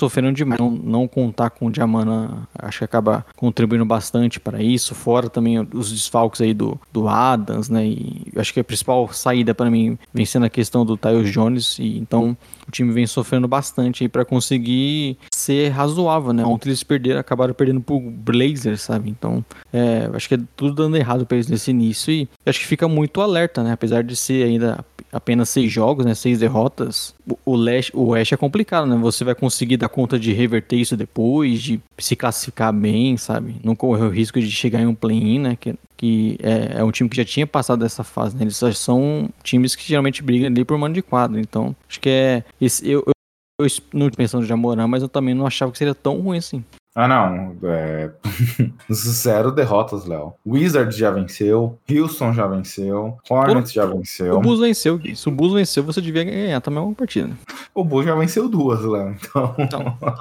sofrendo demais. Não, não contar com o Diamana, acho que acaba contribuindo bastante para isso. Fora também os desfalques aí do, do Adams, né? E acho que a principal saída para mim vem sendo a questão do Tyus Jones. E então o time vem sofrendo bastante aí para conseguir ser razoável, né? Ontem eles perderam, acabaram perdendo pro Blazers, sabe? Então, é, acho que é tudo dando errado para eles nesse início e acho que fica muito alerta, né? Apesar de ser ainda apenas seis jogos, né? Seis derrotas. O, Leste, o West é complicado, né? Você vai conseguir dar conta de reverter isso depois, de se classificar bem, sabe? Não correr o risco de chegar em um play-in, né? Que, que é, é, um time que já tinha passado dessa fase, né? Eles são times que geralmente brigam ali por mano de quadro. Então, acho que é. Esse, eu, eu, eu não pensando de Amorã, mas eu também não achava que seria tão ruim assim. Ah, não. É... Zero derrotas, Léo. Wizard já venceu, Houston já venceu, Hornets já venceu. O Bulls venceu, Se o Bulls venceu, você devia ganhar também uma partida. O Bulls já venceu duas, Léo. Então... então, então.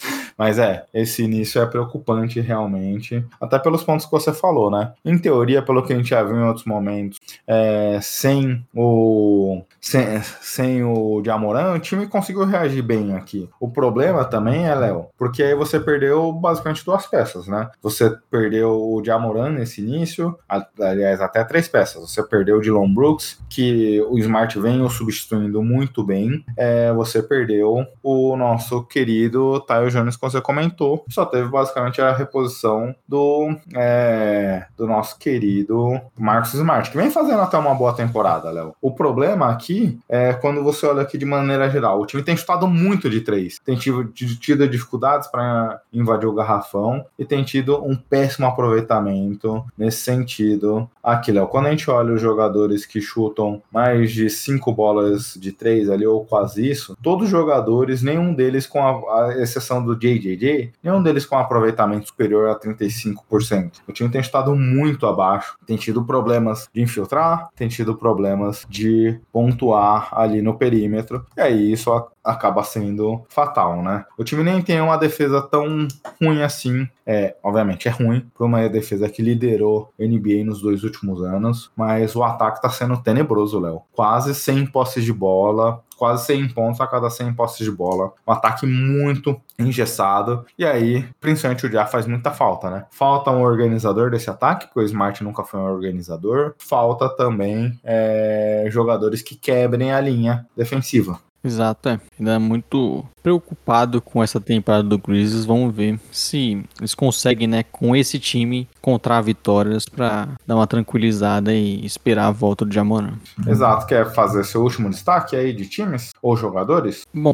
Mas é, esse início é preocupante realmente, até pelos pontos que você falou, né? Em teoria, pelo que a gente já viu em outros momentos, é, sem o sem, sem o Jamoran, o time conseguiu reagir bem aqui. O problema também é, Léo, porque aí você perdeu basicamente duas peças, né? Você perdeu o Jamoran nesse início, aliás, até três peças. Você perdeu o Dylan Brooks, que o Smart vem o substituindo muito bem. É, você perdeu o nosso querido Tayo Jones você comentou, só teve basicamente a reposição do, é, do nosso querido Marcos Smart, que vem fazendo até uma boa temporada, Léo. O problema aqui é quando você olha aqui de maneira geral, o time tem chutado muito de três, tem tido, tido dificuldades para invadir o garrafão e tem tido um péssimo aproveitamento nesse sentido aqui, Léo. Quando a gente olha os jogadores que chutam mais de cinco bolas de três ali, ou quase isso, todos os jogadores, nenhum deles com a, a exceção do JJJ, nenhum deles com aproveitamento superior a 35%. O time tem estado muito abaixo, tem tido problemas de infiltrar, tem tido problemas de pontuar ali no perímetro, e aí isso acaba sendo fatal, né? O time nem tem uma defesa tão ruim assim. É, obviamente é ruim para uma defesa que liderou NBA nos dois últimos anos, mas o ataque está sendo tenebroso, Léo. Quase 100 posses de bola, quase 100 pontos a cada 100 posses de bola. Um ataque muito engessado. E aí, principalmente o Dia faz muita falta, né? Falta um organizador desse ataque, porque o Smart nunca foi um organizador. Falta também é, jogadores que quebrem a linha defensiva. Exato, é. Ainda é muito preocupado com essa temporada do Grizzlies. Vamos ver se eles conseguem, né, com esse time, encontrar vitórias para dar uma tranquilizada e esperar a volta do Jamoran. Exato. Quer fazer seu último destaque aí de times ou jogadores? Bom,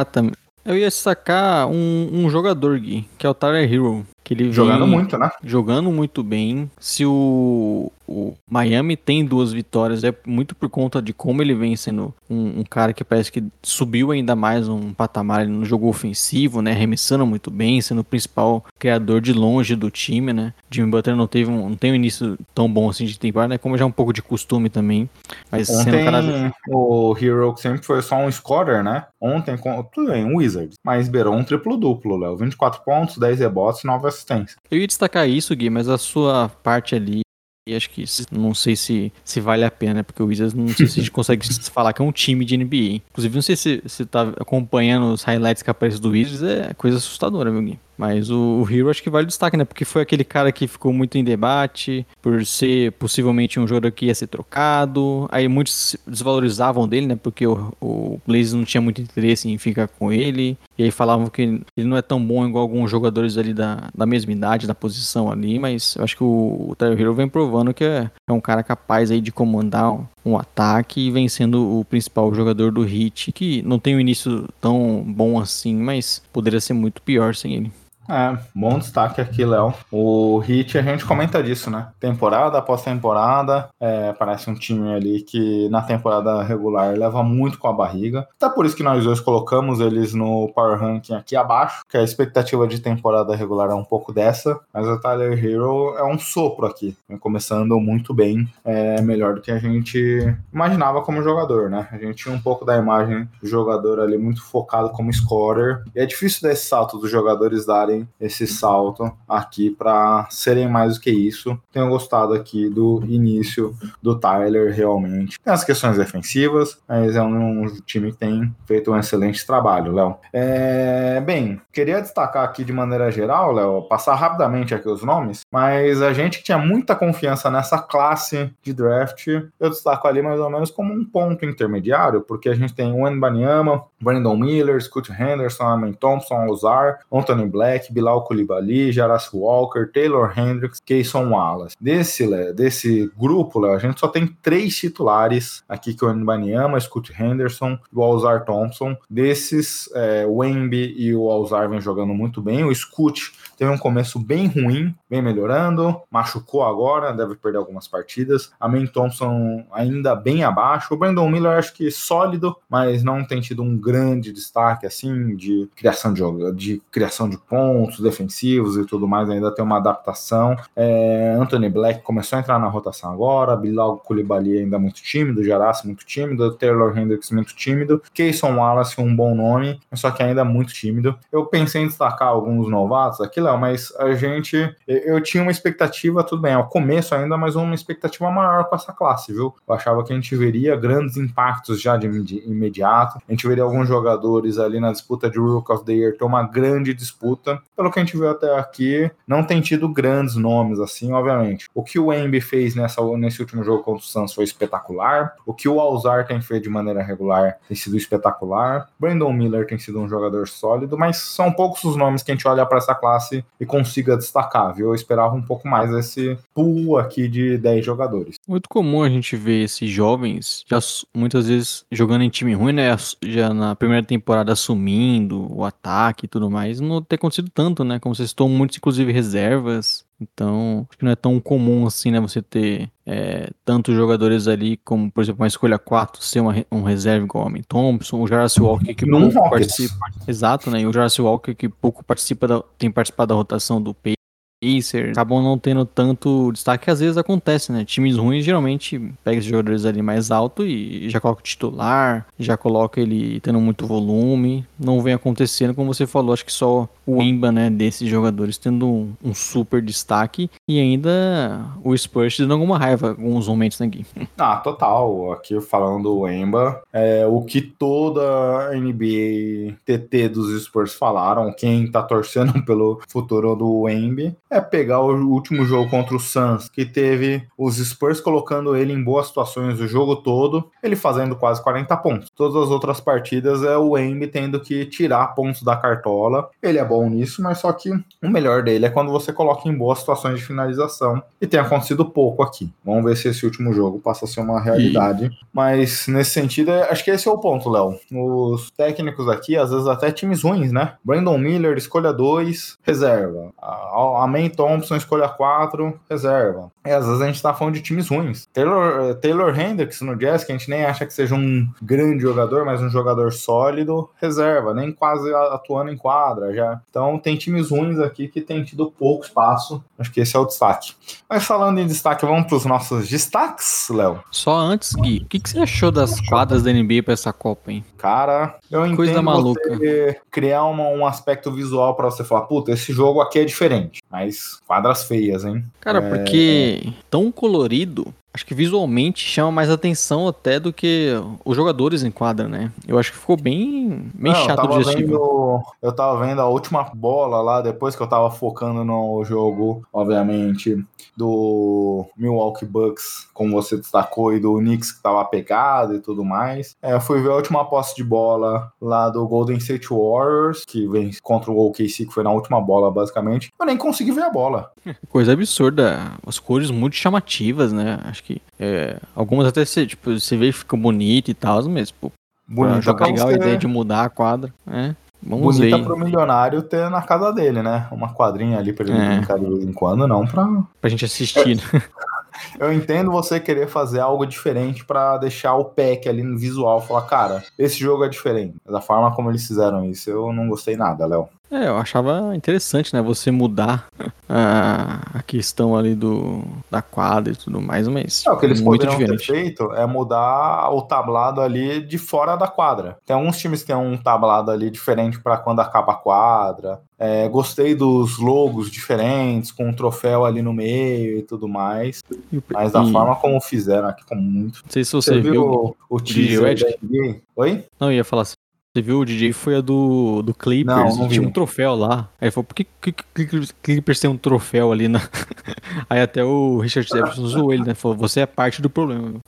eu ia destacar um, um jogador, Gui, que é o Tyler Hero. Que ele jogando muito, né? Jogando muito bem. Se o, o Miami tem duas vitórias, é muito por conta de como ele vem sendo um, um, cara que parece que subiu ainda mais um patamar no jogo ofensivo, né? Arremessando muito bem, sendo o principal criador de longe do time, né? Jimmy Butler não teve um, não tem um início tão bom assim de temporada, né? Como já é um pouco de costume também. Mas Ontem, sendo cara... o Hero sempre foi só um scorer, né? Ontem, tudo bem, um Wizard, mas beirou um triplo-duplo, Léo. 24 pontos, 10 rebotes, 9 assistência. Eu ia destacar isso, Gui, mas a sua parte ali e acho que não sei se, se vale a pena, né? porque o Wizards não sei se a gente consegue falar que é um time de NBA. Inclusive, não sei se você tá acompanhando os highlights que aparecem do Wizards, é coisa assustadora, meu Gui. Mas o, o Hero acho que vale destaque, né? Porque foi aquele cara que ficou muito em debate por ser possivelmente um jogador que ia ser trocado. Aí muitos desvalorizavam dele, né? Porque o, o Blaze não tinha muito interesse em ficar com ele. E aí falavam que ele não é tão bom igual alguns jogadores ali da, da mesma idade, da posição ali. Mas eu acho que o, o Tyler Hero vem provando que é, é um cara capaz aí de comandar um, ataque e vem sendo o principal jogador do Heat, que não tem um início tão bom assim, mas poderia ser muito pior sem ele. É, bom destaque aqui, Léo. O Hit, a gente comenta disso, né? Temporada após temporada, é, parece um time ali que na temporada regular leva muito com a barriga. Até por isso que nós dois colocamos eles no Power Ranking aqui abaixo, que a expectativa de temporada regular é um pouco dessa, mas o Tyler Hero é um sopro aqui, começando muito bem, é melhor do que a gente imaginava como jogador, né? A gente tinha um pouco da imagem do jogador ali muito focado como scorer, e é difícil desse salto dos jogadores darem darem esse salto aqui para serem mais do que isso. Tenho gostado aqui do início do Tyler, realmente. Tem as questões defensivas, mas é um, time que tem feito um excelente trabalho, Léo. É, bem, queria destacar aqui de maneira geral, Léo, passar rapidamente aqui os nomes, mas a gente que tinha muita confiança nessa classe de draft, eu destaco ali mais ou menos como um ponto intermediário, porque a gente tem o Banyama, Brandon Miller, Scott Henderson, Amen Thompson, Ozar, Anthony Black, Bilal Koulibaly, Jaras Walker, Taylor Hendricks, Kayson Wallace. Desse, desse grupo, Léo, a gente só tem três titulares aqui, que é o Nbanyama, Scott Henderson e o Alzar Thompson. Desses, é, o Wemby e o Alzar vem jogando muito bem. O Scoot teve um começo bem ruim, vem melhorando, machucou agora, deve perder algumas partidas. A Main Thompson ainda bem abaixo. O Brandon Miller acho que sólido, mas não tem tido um grande destaque assim de criação de, de criação de pontos defensivos e tudo mais, ainda tem uma adaptação. É, Anthony Black começou a entrar na rotação agora, Bilal Koulibaly ainda muito tímido, Jarassi muito tímido, Taylor Hendricks muito tímido, Kayson Wallace um bom nome, só que ainda muito tímido. Eu pensei em destacar alguns novatos aqui, Léo, mas a gente, eu tinha uma expectativa, tudo bem, ao começo ainda, mas uma expectativa maior com essa classe, viu? Eu achava que a gente veria grandes impactos já de imediato, a gente veria alguns jogadores ali na disputa de Rook of the Year ter uma grande disputa. Pelo que a gente viu até aqui, não tem tido grandes nomes assim, obviamente. O que o Embi fez nessa, nesse último jogo contra o Suns foi espetacular. O que o Alzar tem feito de maneira regular tem sido espetacular. Brandon Miller tem sido um jogador sólido, mas são poucos os nomes que a gente olha para essa classe e consiga destacar, viu? Eu esperava um pouco mais esse pool aqui de 10 jogadores. Muito comum a gente ver esses jovens já muitas vezes jogando em time ruim, né? Já na primeira temporada assumindo o ataque e tudo mais. Não ter acontecido tanto, né? Como vocês estão muitos, inclusive, reservas. Então, acho que não é tão comum assim, né? Você ter é, tantos jogadores ali, como, por exemplo, uma escolha 4, ser uma, um reserva igual o Homem Thompson, o Jurassic Walker que Não pouco participa. Exato, né? E o Jurassic Walker que pouco participa da, tem participado da rotação do Pacers acabam não tendo tanto destaque, às vezes acontece, né? Times ruins geralmente pega esses jogadores ali mais alto e já coloca o titular, já coloca ele tendo muito volume. Não vem acontecendo, como você falou, acho que só o Emba, né, desses jogadores tendo um, um, super destaque e ainda o Spurs dando alguma raiva alguns momentos aqui. Ah, total. Aqui falando do Emba, é o que toda a NBA TT dos Spurs falaram, quem tá torcendo pelo futuro do Embi, é pegar o último jogo contra o Suns, que teve os Spurs colocando ele em boas situações o jogo todo, ele fazendo quase 40 pontos. Todas as outras partidas é o Embi tendo que tirar pontos da cartola. Ele é bom nisso, mas só que o melhor dele é quando você coloca em boas situações de finalização. E tem acontecido pouco aqui. Vamos ver se esse último jogo passa a ser uma realidade. E... Mas nesse sentido, é, acho que esse é o ponto, Léo. Os técnicos aqui, às vezes até times ruins, né? Brandon Miller, escolha 2, reserva. A Main Thompson, escolha 4, reserva. E às vezes a gente tá falando de times ruins. Taylor, Taylor Hendricks no Jazz, que a gente nem acha que seja um grande jogador, mas um jogador sólido, reserva, nem quase atuando em quadra já. Então tem times ruins aqui que tem tido pouco espaço. Acho que esse é o destaque. Mas falando em destaque, vamos para os nossos destaques, Léo. Só antes, Gui, o que, que, você achou das quadras da NBA para essa Copa, hein? Cara, eu entendo Coisa maluca. criar uma, um aspecto visual para você falar, puta, esse jogo aqui é diferente. Mas quadras feias, hein? Cara, é... porque tão colorido Acho que visualmente chama mais atenção até do que os jogadores em quadra, né? Eu acho que ficou bem, bem Não, chato o Vendo, eu tava vendo a última bola lá, depois que eu tava focando no jogo, obviamente, do Milwaukee Bucks, como você destacou, e do Knicks que tava pegado e tudo mais. É, eu fui ver a última posse de bola lá do Golden State Warriors, que vem contra o OKC, que foi na última bola, basicamente. Eu nem consegui ver a bola. Coisa absurda. As cores muito chamativas, né? Acho Acho que é, algumas até você, tipo, você vê que fica bonito e tal, mas, pô, Bonita jogar legal a ideia de mudar a quadra, né? Vamos Bonita ver. pro milionário ter na casa dele, né? Uma quadrinha ali pra ele é. brincar de vez em quando, não pra... Pra gente assistir, né? Eu entendo você querer fazer algo diferente para deixar o pack ali no visual, falar, cara, esse jogo é diferente. Da forma como eles fizeram isso, eu não gostei nada, Léo. É, eu achava interessante, né? Você mudar a, a questão ali do da quadra e tudo mais, mas. É, o que eles muito poderiam diferente. ter feito é mudar o tablado ali de fora da quadra. Tem alguns times que tem um tablado ali diferente para quando acaba a quadra. É, gostei dos logos diferentes, com um troféu ali no meio e tudo mais. Mas da e... forma como fizeram aqui, como muito. Não sei se você, você viu, viu o, o teaser. Oi? Não, eu ia falar assim. Você viu o DJ foi a do, do Clippers, não, não tinha um troféu lá. Aí ele falou, por que, que, que Clippers tem um troféu ali na. Aí até o Richard Jefferson zoou ele, né? Falou, você é parte do problema.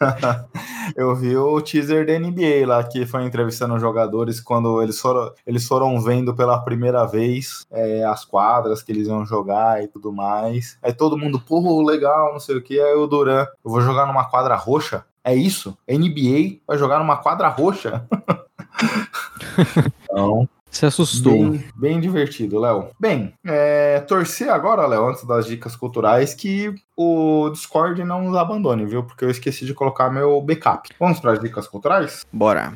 Eu vi o teaser da NBA lá, que foi entrevistando os jogadores quando eles foram, eles foram vendo pela primeira vez é, as quadras que eles iam jogar e tudo mais. Aí todo mundo, pô, legal, não sei o que. Aí o Duran, eu vou jogar numa quadra roxa? É isso? NBA vai jogar numa quadra roxa? então, se assustou. Bem, bem divertido, Léo. Bem, é, torcer agora, Léo, antes das dicas culturais, que o Discord não nos abandone, viu? Porque eu esqueci de colocar meu backup. Vamos para as dicas culturais? Bora.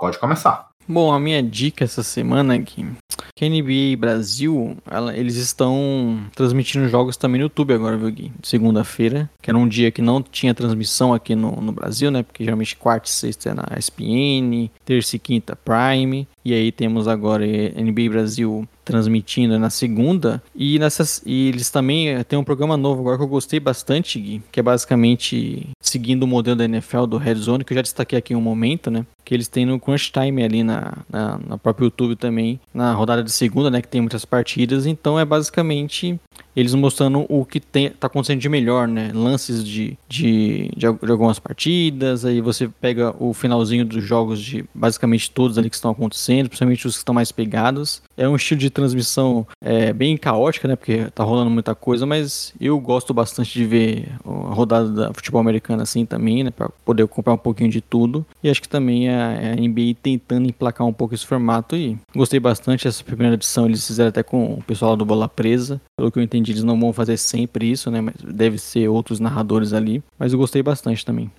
Pode começar. Bom, a minha dica essa semana aqui, que a NBA Brasil, ela, eles estão transmitindo jogos também no YouTube agora, viu, Gui? Segunda-feira, que era um dia que não tinha transmissão aqui no, no Brasil, né? Porque geralmente quarta e sexta é na ESPN, terça e quinta Prime. E aí temos agora NBA Brasil transmitindo na segunda. E, nessas, e eles também eh, têm um programa novo agora que eu gostei bastante, Gui, que é basicamente seguindo o modelo da NFL do Red Zone, que eu já destaquei aqui em um momento, né? Que eles têm no Crunch Time ali na, na, na própria YouTube também, na rodada de segunda, né? Que tem muitas partidas. Então é basicamente eles mostrando o que tem, tá acontecendo de melhor, né? Lances de, de, de, algumas partidas, aí você pega o finalzinho dos jogos de basicamente todos ali que estão acontecendo, principalmente os que estão mais pegados. É um estilo de transmissão é, bem caótica, né? Porque tá rolando muita coisa, mas eu gosto bastante de ver a rodada da futebol americano assim também, né? Pra poder comprar um pouquinho de tudo. E acho que também a, a NBA tentando emplacar um pouco esse formato e gostei bastante dessa primeira edição. Eles fizeram até com o pessoal do Bola Presa. Pelo que eu entendi, eles não vão fazer sempre isso, né? Mas deve ser outros narradores ali. Mas eu gostei bastante também.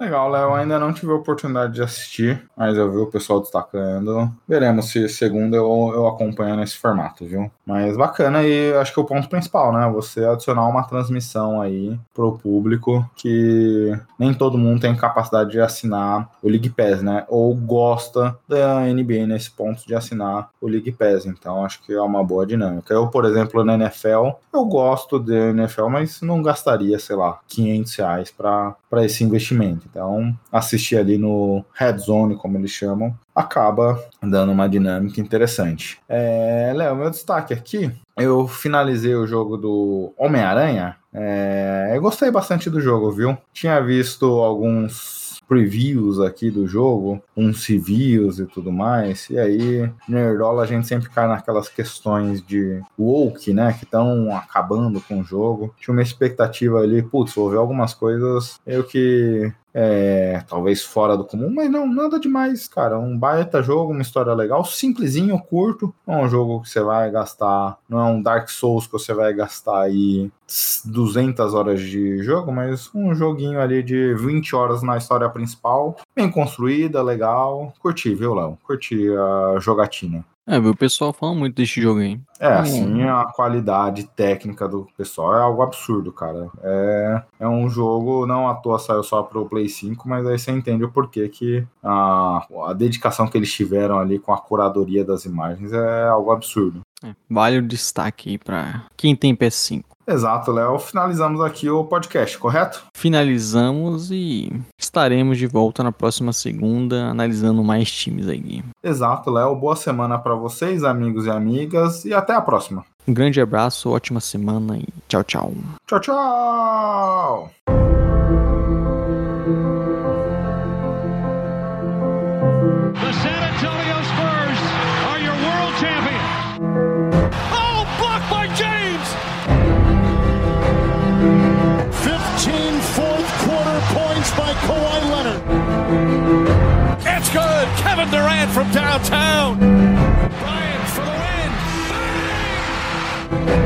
Legal, Léo. Ainda não tive a oportunidade de assistir, mas eu vi o pessoal destacando. Veremos se segunda eu, eu acompanho nesse formato, viu? Mas bacana e acho que é o ponto principal, né? Você adicionar uma transmissão aí pro público que nem todo mundo tem capacidade de assinar o League Pass, né? Ou gosta da NBA nesse ponto de assinar o League Pass. Então acho que é uma boa dinâmica. Eu, por exemplo, na NFL, eu gosto da NFL, mas não gastaria, sei lá, 500 reais para esse investimento. Então, assistir ali no Red Zone, como eles chamam, acaba dando uma dinâmica interessante. É, Léo, meu destaque aqui, eu finalizei o jogo do Homem-Aranha. É, eu gostei bastante do jogo, viu? Tinha visto alguns previews aqui do jogo, uns reviews e tudo mais. E aí, Nerdola, a gente sempre cai naquelas questões de woke, né? Que estão acabando com o jogo. Tinha uma expectativa ali, putz, vou ver algumas coisas eu que é, talvez fora do comum, mas não, nada demais, cara. Um baita jogo, uma história legal, simplesinho, curto. Não é um jogo que você vai gastar, não é um Dark Souls que você vai gastar aí 200 horas de jogo, mas um joguinho ali de 20 horas na história principal, bem construída, legal. Curti, viu, Léo? Curti a jogatina. É, o pessoal fala muito desse jogo aí. É, assim, a qualidade técnica do pessoal é algo absurdo, cara. É, é um jogo, não à toa saiu só pro Play 5, mas aí você entende o porquê que a, a dedicação que eles tiveram ali com a curadoria das imagens é algo absurdo. É, vale o destaque aí pra quem tem PS5. Exato, Léo. Finalizamos aqui o podcast, correto? Finalizamos e estaremos de volta na próxima segunda analisando mais times aí. Exato, Léo. Boa semana para vocês, amigos e amigas, e até a próxima. Um grande abraço, ótima semana e tchau, tchau. Tchau, tchau. Kevin Durant from downtown. Bryant for the win. Bang!